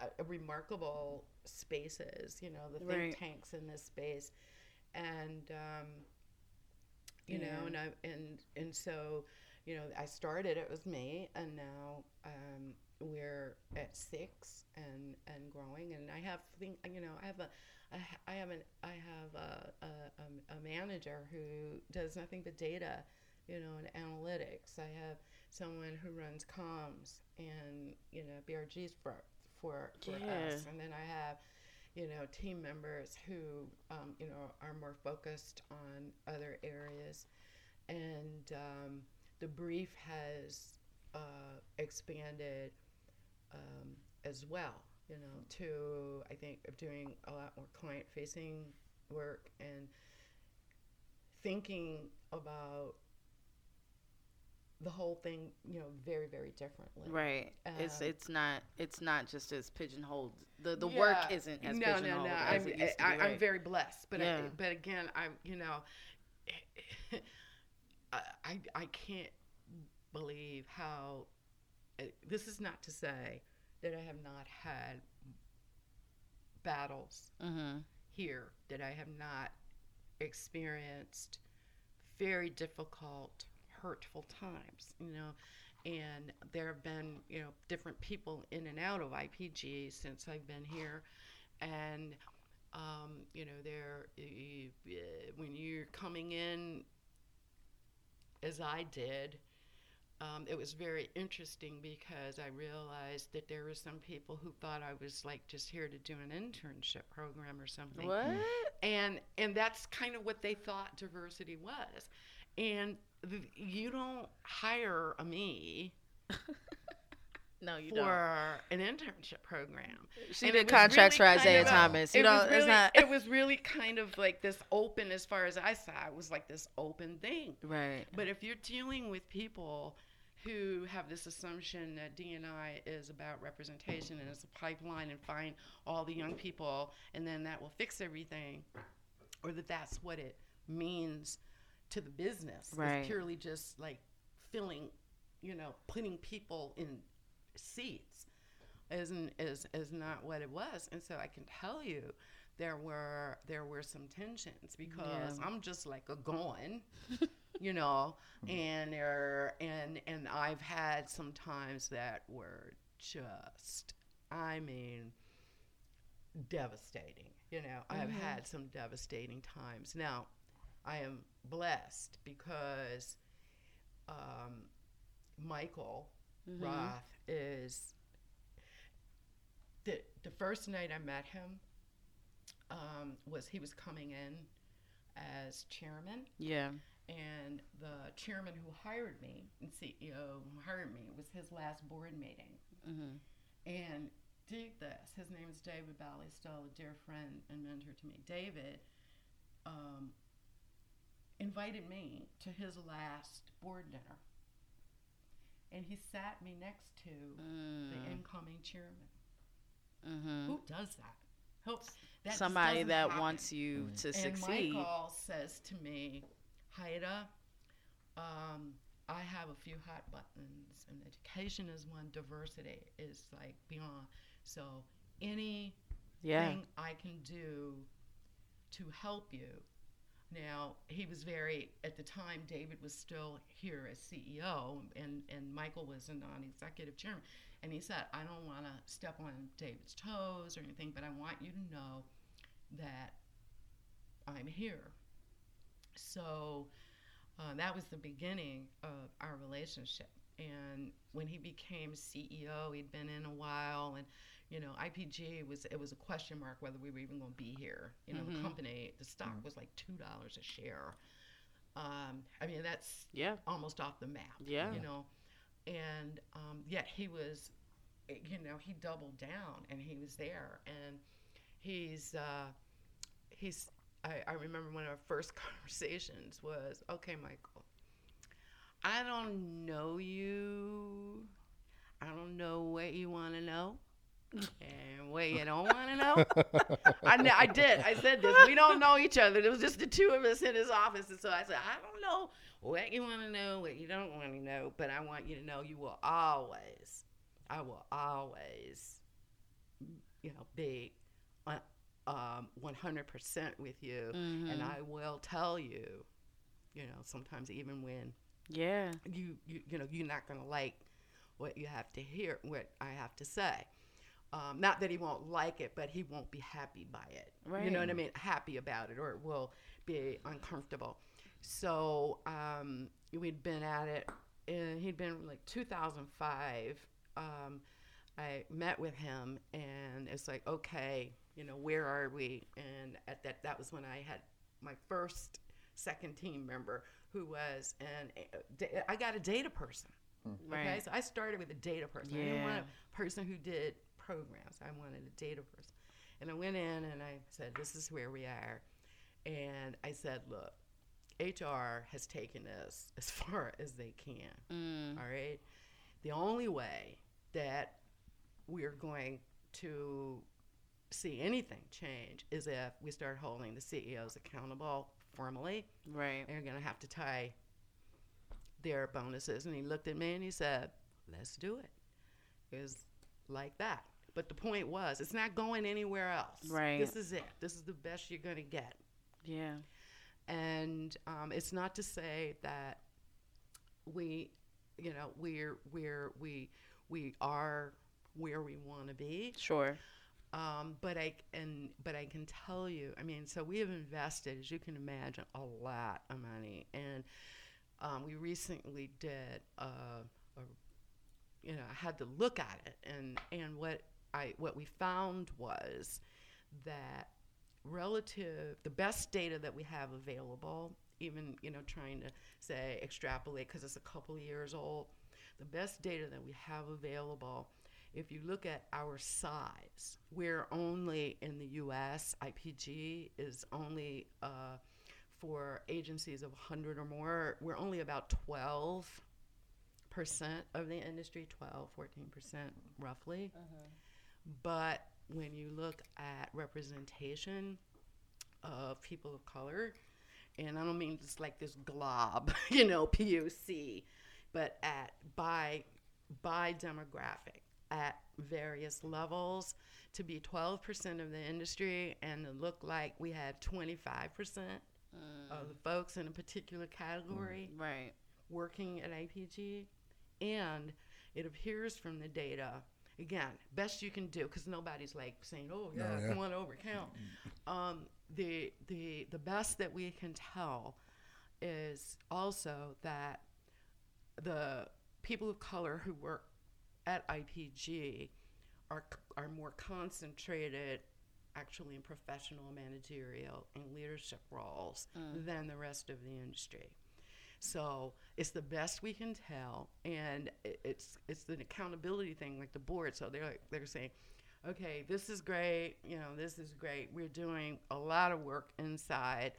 uh, remarkable spaces. You know, the think Right. tanks in this space, and um, you know, and I and and so you know, I started it was me, and now um, we're at six and and growing. And I have think you know, I have a I have an I have a, a, a, a manager who does nothing but data, you know, and analytics. I have someone who runs comms and you know BRGs for for for us, and then I have you know team members who um, you know are more focused on other areas, and um, the brief has uh, expanded um, as well. You know, to I think of doing a lot more client facing work and thinking about the whole thing, you know, very very differently. Right. it's Um, it's not it's not just as pigeonholed. The the work isn't as pigeonholed. no, no, no. as I'm, it used to be. I, I'm very blessed, but I, but again, I'm you know, [LAUGHS] I, I can't believe how. This is not to say that I have not had battles Mhm. here that I have not experienced very difficult, hurtful times, you know. And there have been, you know, different people in and out of IPG since I've been here. And, um, you know, there, when you're coming in, as I did, um, it was very interesting because I realized that there were some people who thought I was like just here to do an internship program or something What? and and that's kind of what they thought diversity was and th- you don't hire a me [LAUGHS] No, you for don't. an internship program She And did contracts really for Isiah of Thomas. You it know, was it's not it was really kind of like this open as far as i saw it was like this open thing right. but if you're dealing with people who have this assumption that D&I is about representation and it's a pipeline and find all the young people and then that will fix everything, or that that's what it means to the business. Right. It's purely just like filling, you know, putting people in seats isn't is is not what it was. And so I can tell you there were there were some tensions because Yeah. I'm just like a going, [LAUGHS] you know, and there and and I've had some times that were just I mean devastating. You know, I've Mhm. had some devastating times. Now, I am blessed because um, Michael Mhm. Roth is the the first night I met him um, was he was coming in as chairman, Yeah. And the chairman who hired me and CEO who hired me was his last board meeting. Mhm. And dig this, his name is David Bell, still a dear friend and mentor to me. David um, invited me to his last board dinner, and he sat me next to the Mm. incoming chairman. Mhm. Who does that? Who, that Somebody that happen. wants you to and succeed. Michael says to me, Heide, um, I have a few hot buttons, and education is one. Diversity is like beyond. So anything Yeah. I can do to help you. Now he was very at the time. David was still here as CEO, and and Michael was a non-executive chairman. And he said, I don't want to step on David's toes or anything, but I want you to know that I'm here. So uh, that was the beginning of our relationship. and when he became CEO, he'd been in a while, and you know, IPG was it was a question mark whether we were even going to be here. You know, the company, the stock was like two dollars a share. Um, I mean, that's Yeah. almost off the map. Yeah. You know, and um, yet he was, you know, he doubled down and he was there. And he's, uh, he's, I, I remember one of our first [LAUGHS] conversations was, okay, Michael, I don't know you. I don't know what you want to know. And what you don't want to know, I, I did. I said this. We don't know each other. It was just the two of us in his office, and so I said, I don't know what you want to know, what you don't want to know, but I want you to know you will always, I will always, you know, be uh, um, 100% with you, and I will tell you, you know, sometimes even when Yeah. you you you know you're not gonna like what you have to hear what I have to say. Um, not that he won't like it, but he won't be happy by it. Right. You know what I mean? Happy about it, or it will be uncomfortable. So um, we'd been at it, and he'd been like 2005. Um, I met with him, and it's like, okay, you know, where are we? And at that, that was when I had my first second team member who was an I got a data person. Okay, Right. so I started with a data person. Yeah. I didn't want a person who did programs. I wanted a data person. And I went in and I said, "This is where we are," and I said, "Look, HR has taken us [LAUGHS] as far as they can. Mm. All right. The only way that we're going to see anything change is if we start holding the CEOs accountable formally. Right. You're going to have to tie their bonuses. And he looked at me and he said, let's do it. It was like that. But the point was, it's not going anywhere else. Right. This is it. This is the best you're going to get. Yeah. And um, it's not to say that we, you know, we're we're we we are where we want to be. Sure. Um, but I and but I can tell you, I mean, so we have invested, as you can imagine, a lot of money, and um, we recently did, uh, a, you know, I had to look at it, and and what I what we found was that relative the best data that we have available, even you know trying to say extrapolate because it's a couple years old, the best data that we have available if you look at our size, we're only in the U.S. IPG is only uh, for agencies of 100 or more. We're only about 12 percent of the industry, 12, 14 percent roughly. But when you look at representation of people of color, and I don't mean just like this glob, [LAUGHS] you know, POC, but at by by demographic at various levels to be 12% of the industry and to look like we had 25% of the folks in a particular category Right. working at IPG. And it appears from the data, again, best you can do, because nobody's like saying, oh, yeah, No, yeah. come on over, count. Um, the, the, the best that we can tell is also that the people of color who work at IPG are, are more concentrated actually in professional, managerial, and leadership roles than the rest of the industry. So it's the best we can tell, and it- it's it's an accountability thing, like the board. So they're like, they're saying, okay, this is great, you know, this is great. We're doing a lot of work inside,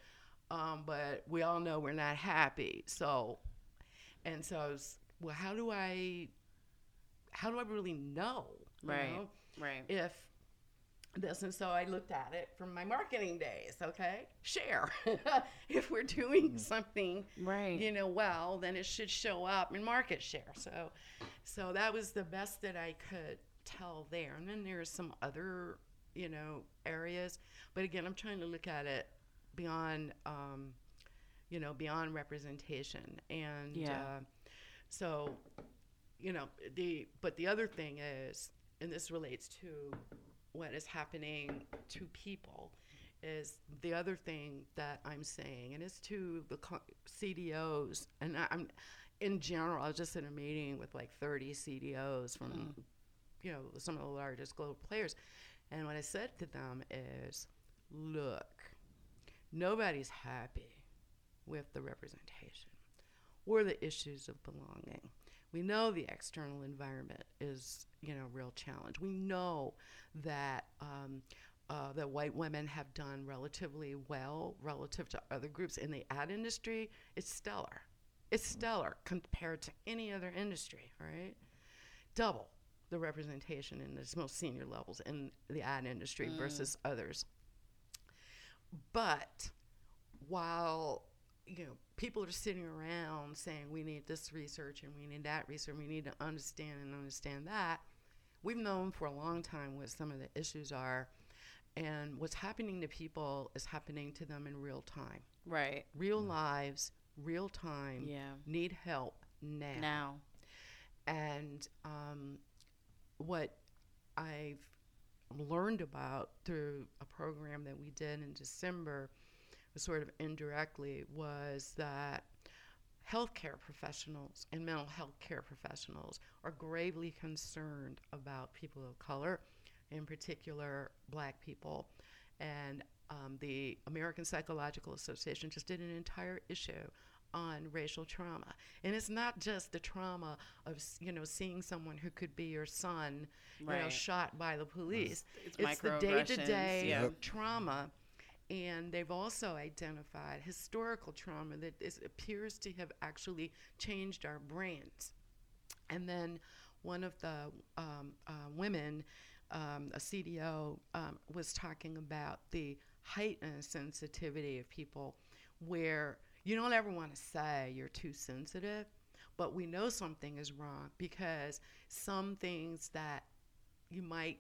um, but we all know we're not happy. So, and so, was, well, how do I, how do I really know? Right. know, Right. if this and so I looked at it from my marketing days, okay? Share. [LAUGHS] if we're doing something Right. you know well, then it should show up in market share. So so that was the best that I could tell there. And then there's some other, you know, areas, but again, I'm trying to look at it beyond um, you know, beyond representation and Yeah. uh, so you know, the but the other thing is and this relates to what is happening to people is the other thing that I'm saying, and it's to the co- CDOs, and I, I'm, in general, I was just in a meeting with like 30 CDOs from, mm. you know, some of the largest global players. And what I said to them is, look, nobody's happy with the representation or the issues of belonging. We know the external environment is, you know, a real challenge. We know that um, uh, that white women have done relatively well relative to other groups in the ad industry. It's stellar. It's stellar compared to any other industry, right? Double the representation in its most senior levels in the ad industry versus others. But while you know people are sitting around saying we need this research and we need that research, we need to understand and understand that, we've known for a long time what some of the issues are, and what's happening to people is happening to them in real time, Right. real lives, real time. Yeah. Need help now. Now. And um, what I've learned about through a program that we did in December, sort of indirectly, was that healthcare professionals and mental health care professionals are gravely concerned about people of color, in particular black people. And um, the American Psychological Association just did an entire issue on racial trauma. And it's not just the trauma of, you know, seeing someone who could be your son, you know, shot by the police. It's It's the day-to-day yeah. Yep. trauma. And they've also identified historical trauma that is, appears to have actually changed our brains. And then one of the um, uh, women, um, a CDO, um, was talking about the heightened sensitivity of people where you don't ever want to say you're too sensitive, but we know something is wrong because some things that you might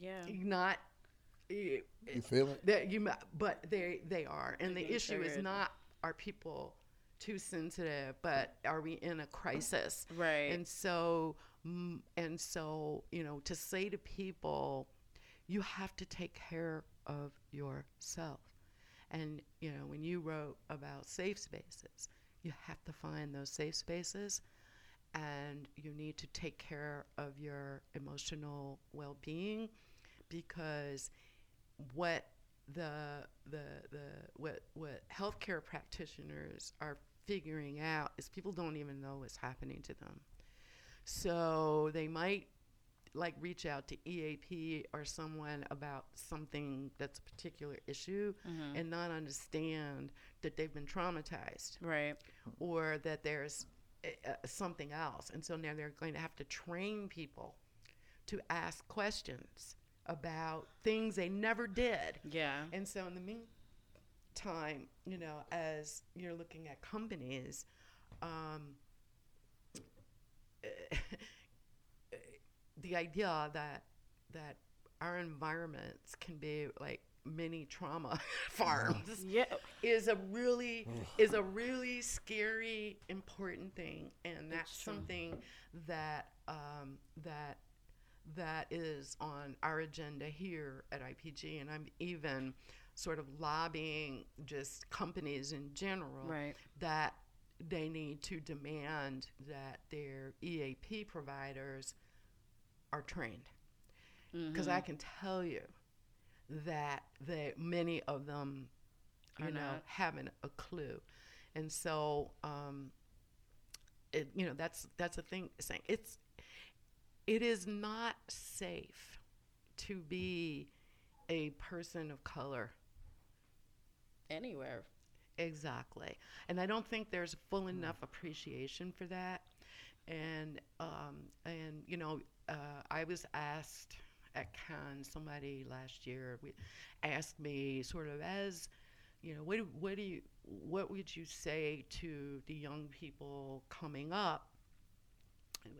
Yeah. not. You feel it? that you, but they they are, and the issue is not are people too sensitive, but are we in a crisis? Right. And so, and so, you know, to say to people, you have to take care of yourself. And, you know, when you wrote about safe spaces, you have to find those safe spaces and you need to take care of your emotional well being because what the the the what what healthcare practitioners are figuring out is people don't even know what's happening to them. So they might like reach out to EAP or someone about something that's a particular issue and not understand that they've been traumatized Right. or that there's uh, something else. And so now they're going to have to train people to ask questions about things they never did. Yeah. And so in the meantime, you know, as you're looking at companies, um, [LAUGHS] the idea that that our environments can be like mini trauma [LAUGHS] farms [LAUGHS] Yeah. is a really is a really scary important thing and that's It's something that um, that that is on our agenda here at IPG and I'm even sort of lobbying just companies in general Right. that they need to demand that their EAP providers are trained because Mm-hmm. I can tell you that they many of them, you Are know, not. haven't a clue, and so um, it you know that's that's a thing saying it's it is not safe to be a person of color Anywhere. Exactly. And I don't think there's full enough appreciation for that. And um, and you know, uh, I was asked at Cannes, somebody last year we asked me sort of as you know, what what do you what would you say to the young people coming up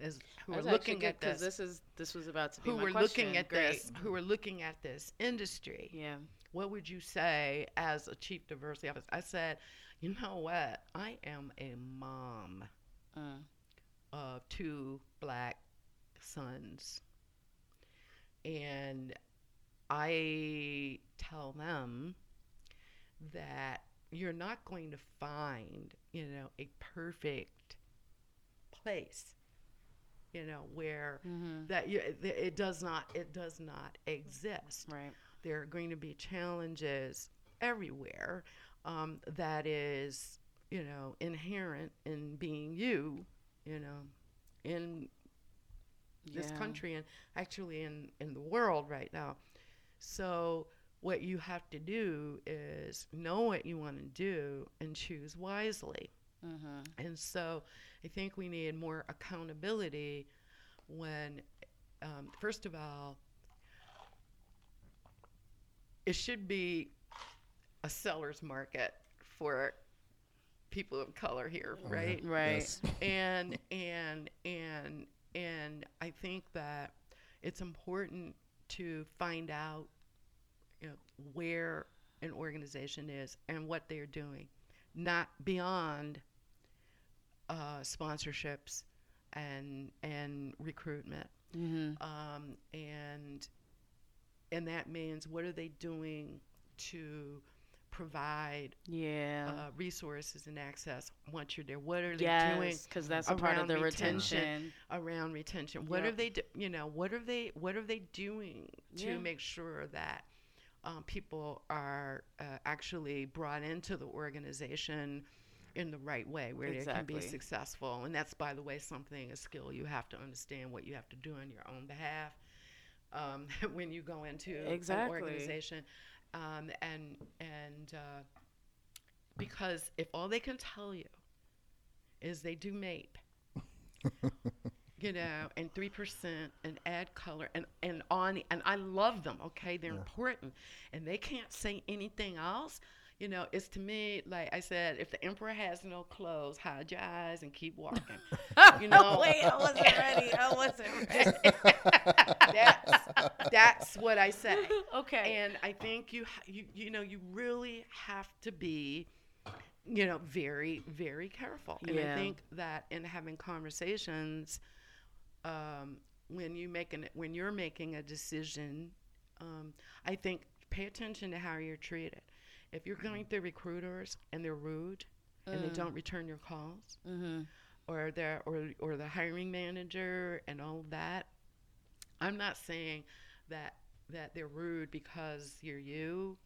as who are looking good at this, this is this was about to be who my were question. looking at Great. this who are looking at this industry Yeah. what would you say as a chief diversity officer? I said, you know what? I am a mom Mm. of two black sons. And I tell them that you're not going to find you know a perfect place you know where Mm-hmm. that you, it does not it does not exist Right. there are going to be challenges everywhere um, that is you know inherent in being you you know in this Yeah. country and actually in in the world right now so what you have to do is know what you want to do and choose wisely Mm-hmm. and so I think we need more accountability when, um, first of all, it should be a seller's market for people of color here, right? Right. Yes. [LAUGHS] and and and and I think that it's important to find out you know where an organization is and what they're doing not beyond uh, sponsorships and and recruitment Mm-hmm. um, and and that means what are they doing to provide Yeah. uh, resources and access once you're there what are they doing because that's a part of the retention? retention. around retention. What are they, do, you know, what are they, what are they doing to Yeah. make sure that um, people are uh, actually brought into the organization in the right way, where they can be successful? And that's, by the way, something a skill you have to understand what you have to do on your own behalf um, [LAUGHS] when you go into Exactly. an organization, um, and and uh, because if all they can tell you is they do MAIP [LAUGHS] you know, and three percent and ADCOLOR and and on and I love them. Okay, they're important, and they can't say anything else. You know, it's to me like I said, if the emperor has no clothes, hide your eyes and keep walking. [LAUGHS] You know, Wait, I wasn't ready. I wasn't [LAUGHS] ready. that's that's what I say. okay. And I think you you you know you really have to be you know very very careful. And Yeah. I think that in having conversations um, when you make an when you're making a decision, um, I think pay attention to how you're treated. If you're going through recruiters and they're rude and they don't return your calls, mm-hmm. or the or or the hiring manager and all that. I'm not saying that that they're rude because you're you,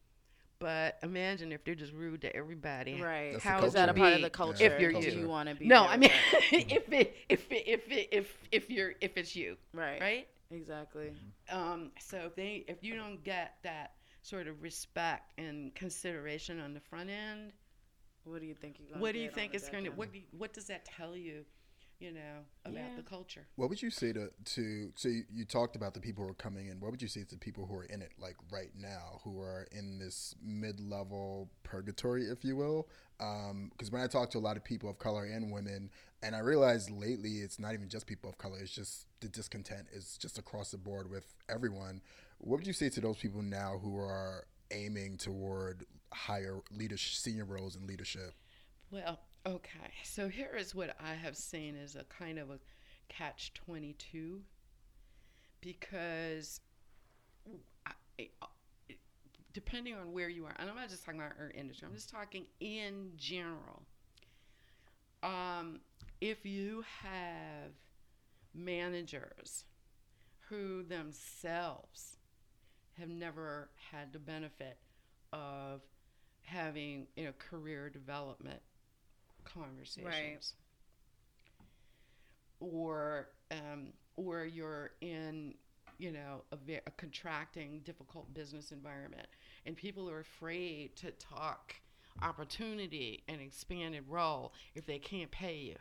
but imagine if they're just rude to everybody. Right. That's How Is that a part of the culture? if you're Do you? you want to be? No, I mean [LAUGHS] if it if it, if it, if if you're if it's you, right. right? Exactly. Um, so if they if you don't get that sort of respect and consideration on the front end, What do you think you're gonna what do you think the it's going to what do you, what does that tell you, you know, about Yeah. the culture? What would you say to to so you, you talked about the people who are coming in? What would you say to the people who are in it like right now, who are in this mid level purgatory, if you will? Um, because when I talk to a lot of people of color and women, and I realize lately it's not even just people of color; it's just the discontent is just across the board with everyone. What would you say to those people now who are aiming toward higher leadership, senior roles in leadership? Well, okay. So here is what I have seen as a kind of a catch 22 because I, depending on where you are, and I'm not just talking about our industry, I'm just talking in general. Um, if you have managers who themselves have never had the benefit of having you know career development conversations. Or um, or you're in you know a, ve- a contracting difficult business environment and people are afraid to talk opportunity and expanded role if they can't pay you.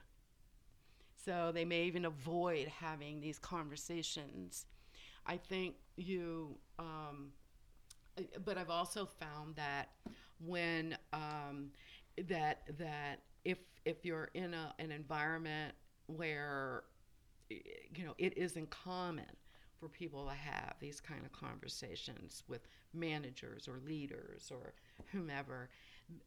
So they may even avoid having these conversations i think you um, but I've also found that when um, that that if if you're in a, an environment where you know it isn't common for people to have these kind of conversations with managers or leaders or whomever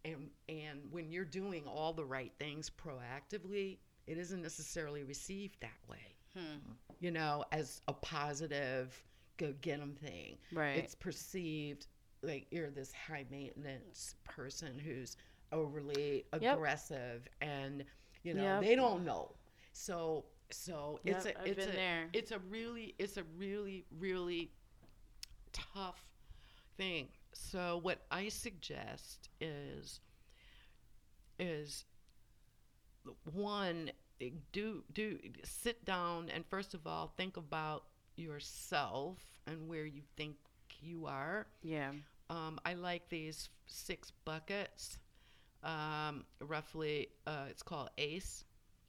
and and when you're doing all the right things proactively it isn't necessarily received that way Hmm. You know as a positive go get 'em thing Right. it's perceived like you're this high maintenance person who's overly Yep. aggressive and you know Yep. they don't know so so it's Yep, a I've it's a there. it's a really it's a really really tough thing so what i suggest is is one do do sit down and first of all think about yourself and where you think you are Yeah. um, I like these six buckets. Um, roughly, uh, it's called ACE,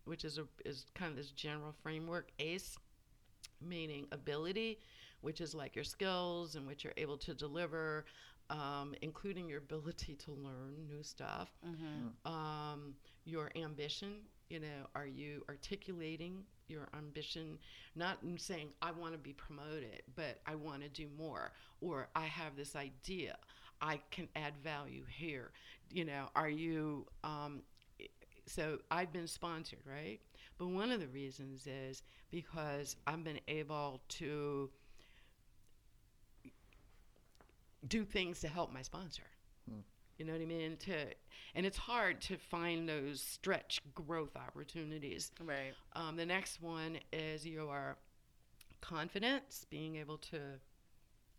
which is a is kind of this general framework. ACE, meaning ability, which is like your skills and what you're able to deliver, um, including your ability to learn new stuff. Um, your ambition, you know, are you articulating your ambition? Not in saying I want to be promoted, but I want to do more, or I have this idea, I can add value here. You know, are you? Um, so I've been sponsored, right? But one of the reasons is because I've been able to do things to help my sponsor. You know what I mean? To and it's hard to find those stretch growth opportunities. Right. Um, the next one is your confidence, being able to,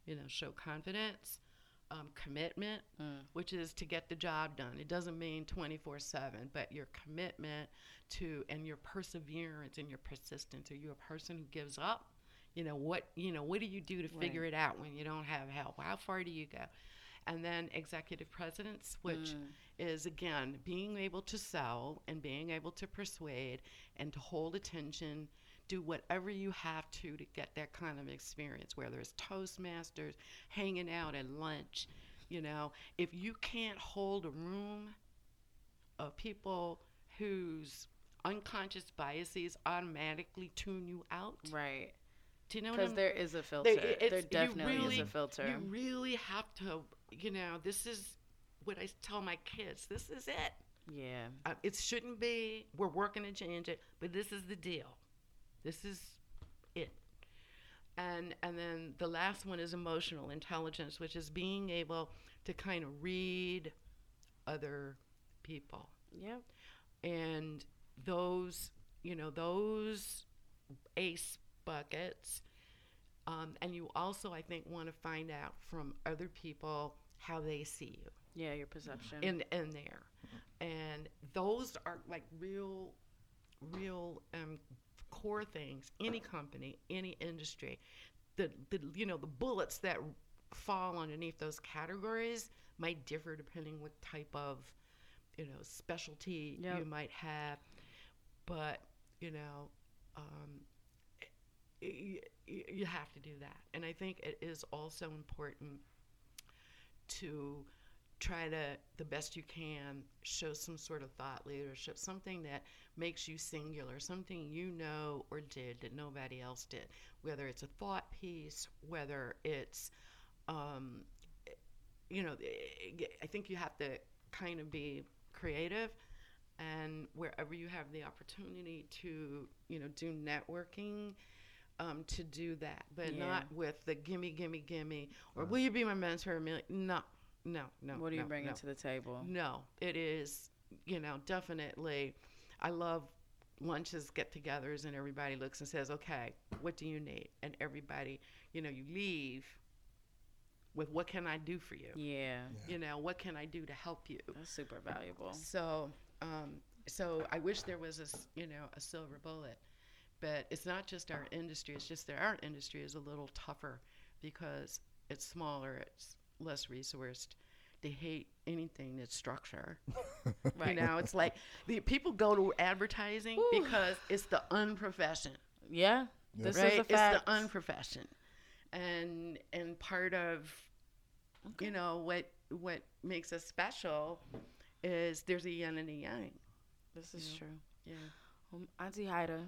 you know, show confidence, um, commitment, Mm. which is to get the job done. It doesn't mean 24 7, but your commitment to, and your perseverance and your persistence. Are you a person who gives up? You know, what, you know, what do you do to figure it out when you don't have help? How far do you go? And then executive presence, which mm. is again being able to sell and being able to persuade and to hold attention do whatever you have to to get that kind of experience whether it's toastmasters hanging out at lunch you know if you can't hold a room of people whose unconscious biases automatically tune you out Right. do you know what Because there is a filter. it- there definitely really- is a filter. You really have to, you know, this is what I tell my kids. This is it. yeah. Uh, it shouldn't be. We're working to change it, but this is the deal. This is it. And and then the last one is emotional intelligence, which is being able to kind of read other people Yeah. and those you know those ace buckets um, and you also i think want to find out from other people how they see you Yeah, your perception. in in there and those are like real real um, core things any company any industry the, the you know the bullets that fall underneath those categories might differ depending what type of you know specialty Yep. you might have but you know um, you have to do that. And i think it is also important to try to the best you can show some sort of thought leadership something that makes you singular something you know or did that nobody else did. Whether it's a thought piece whether it's um, you know i think you have to kind of be creative and wherever you have the opportunity to you know do networking um, to do that but Yeah. not with the gimme gimme gimme or will you be my mentor no no no what are you no, bringing no. to the table? No, it is, you know, definitely. I love lunches, get togethers, and everybody looks and says, okay, what do you need? And everybody, you know, you leave with what can I do for you? Yeah. You know, what can I do to help you? That's super valuable. So, um, so I wish there was a, you know, a silver bullet, but it's not just our industry. It's just that our industry is a little tougher because it's smaller, it's less resourced. They hate anything that's structure. Right. [LAUGHS] You know, it's like the people go to advertising because it's the unprofession Yeah. This right? is a It's the unprofession, and and part of you know what what makes us special is there's a yin and a yang. this is true. Yeah. Um, Auntie Heide,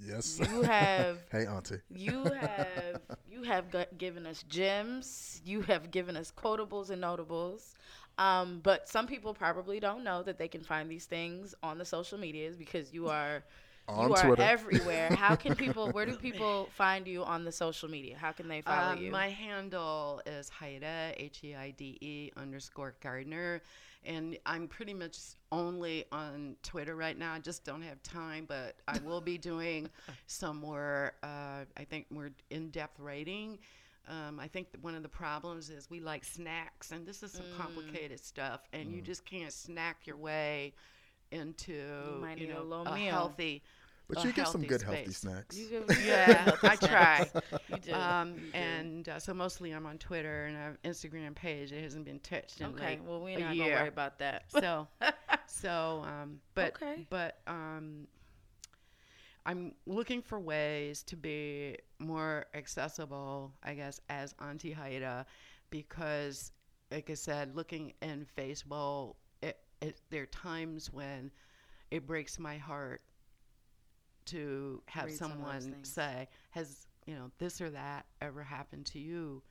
Yes. you [LAUGHS] have hey, Auntie. you have you have got, given us gems. You have given us quotables and notables. Um, but some people probably don't know that they can find these things on the social medias because you are On you are Twitter. everywhere. How can [LAUGHS] people? Where do people find you on the social media? How can they follow Um, you? My handle is Heide, H E I D E underscore Gardner. And I'm pretty much only on Twitter right now. I just don't have time, but I will be doing [LAUGHS] some more, uh, I think, more in depth writing. Um, I think that one of the problems is we like snacks, and this is some complicated stuff, and you just can't snack your way into might you need a know little a meal. healthy. But you get some healthy good healthy snacks. You give- [LAUGHS] Yeah, I try. You do. Um, You do. and uh, so mostly I'm on Twitter and I have Instagram page. It hasn't been touched in okay, like well we're a not gonna year. worry about that. so [LAUGHS] so um, but Okay. but um, I'm looking for ways to be more accessible, I guess, as Auntie Heide, because like I said, looking in Facebook, it, it there are times when it breaks my heart to have Read some of those someone things. say, "Has you know this or that ever happened to you?"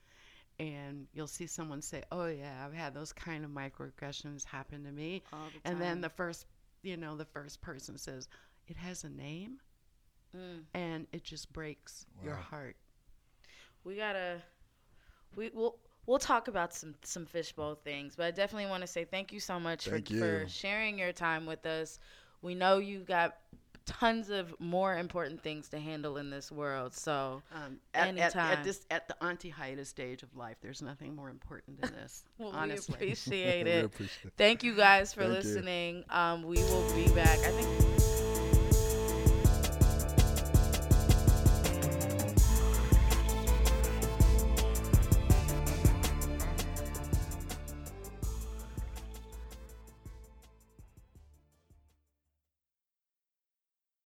And you'll see someone say, "Oh yeah, I've had those kind of microaggressions happen to me," All the and then the first, you know, the first person says, "It has a name," Mm. and it just breaks your heart. we gotta we will we'll talk about some some fishbowl things but i definitely want to say thank you so much Thank for, for sharing your time with us we know you got tons of more important things to handle in this world so Um, at, at, Anytime. at this at the Auntie Heide stage of life, there's nothing more important than this. [LAUGHS] well, honestly. we appreciate [LAUGHS] We it appreciate it. thank you guys for Thank listening um, we will be back i think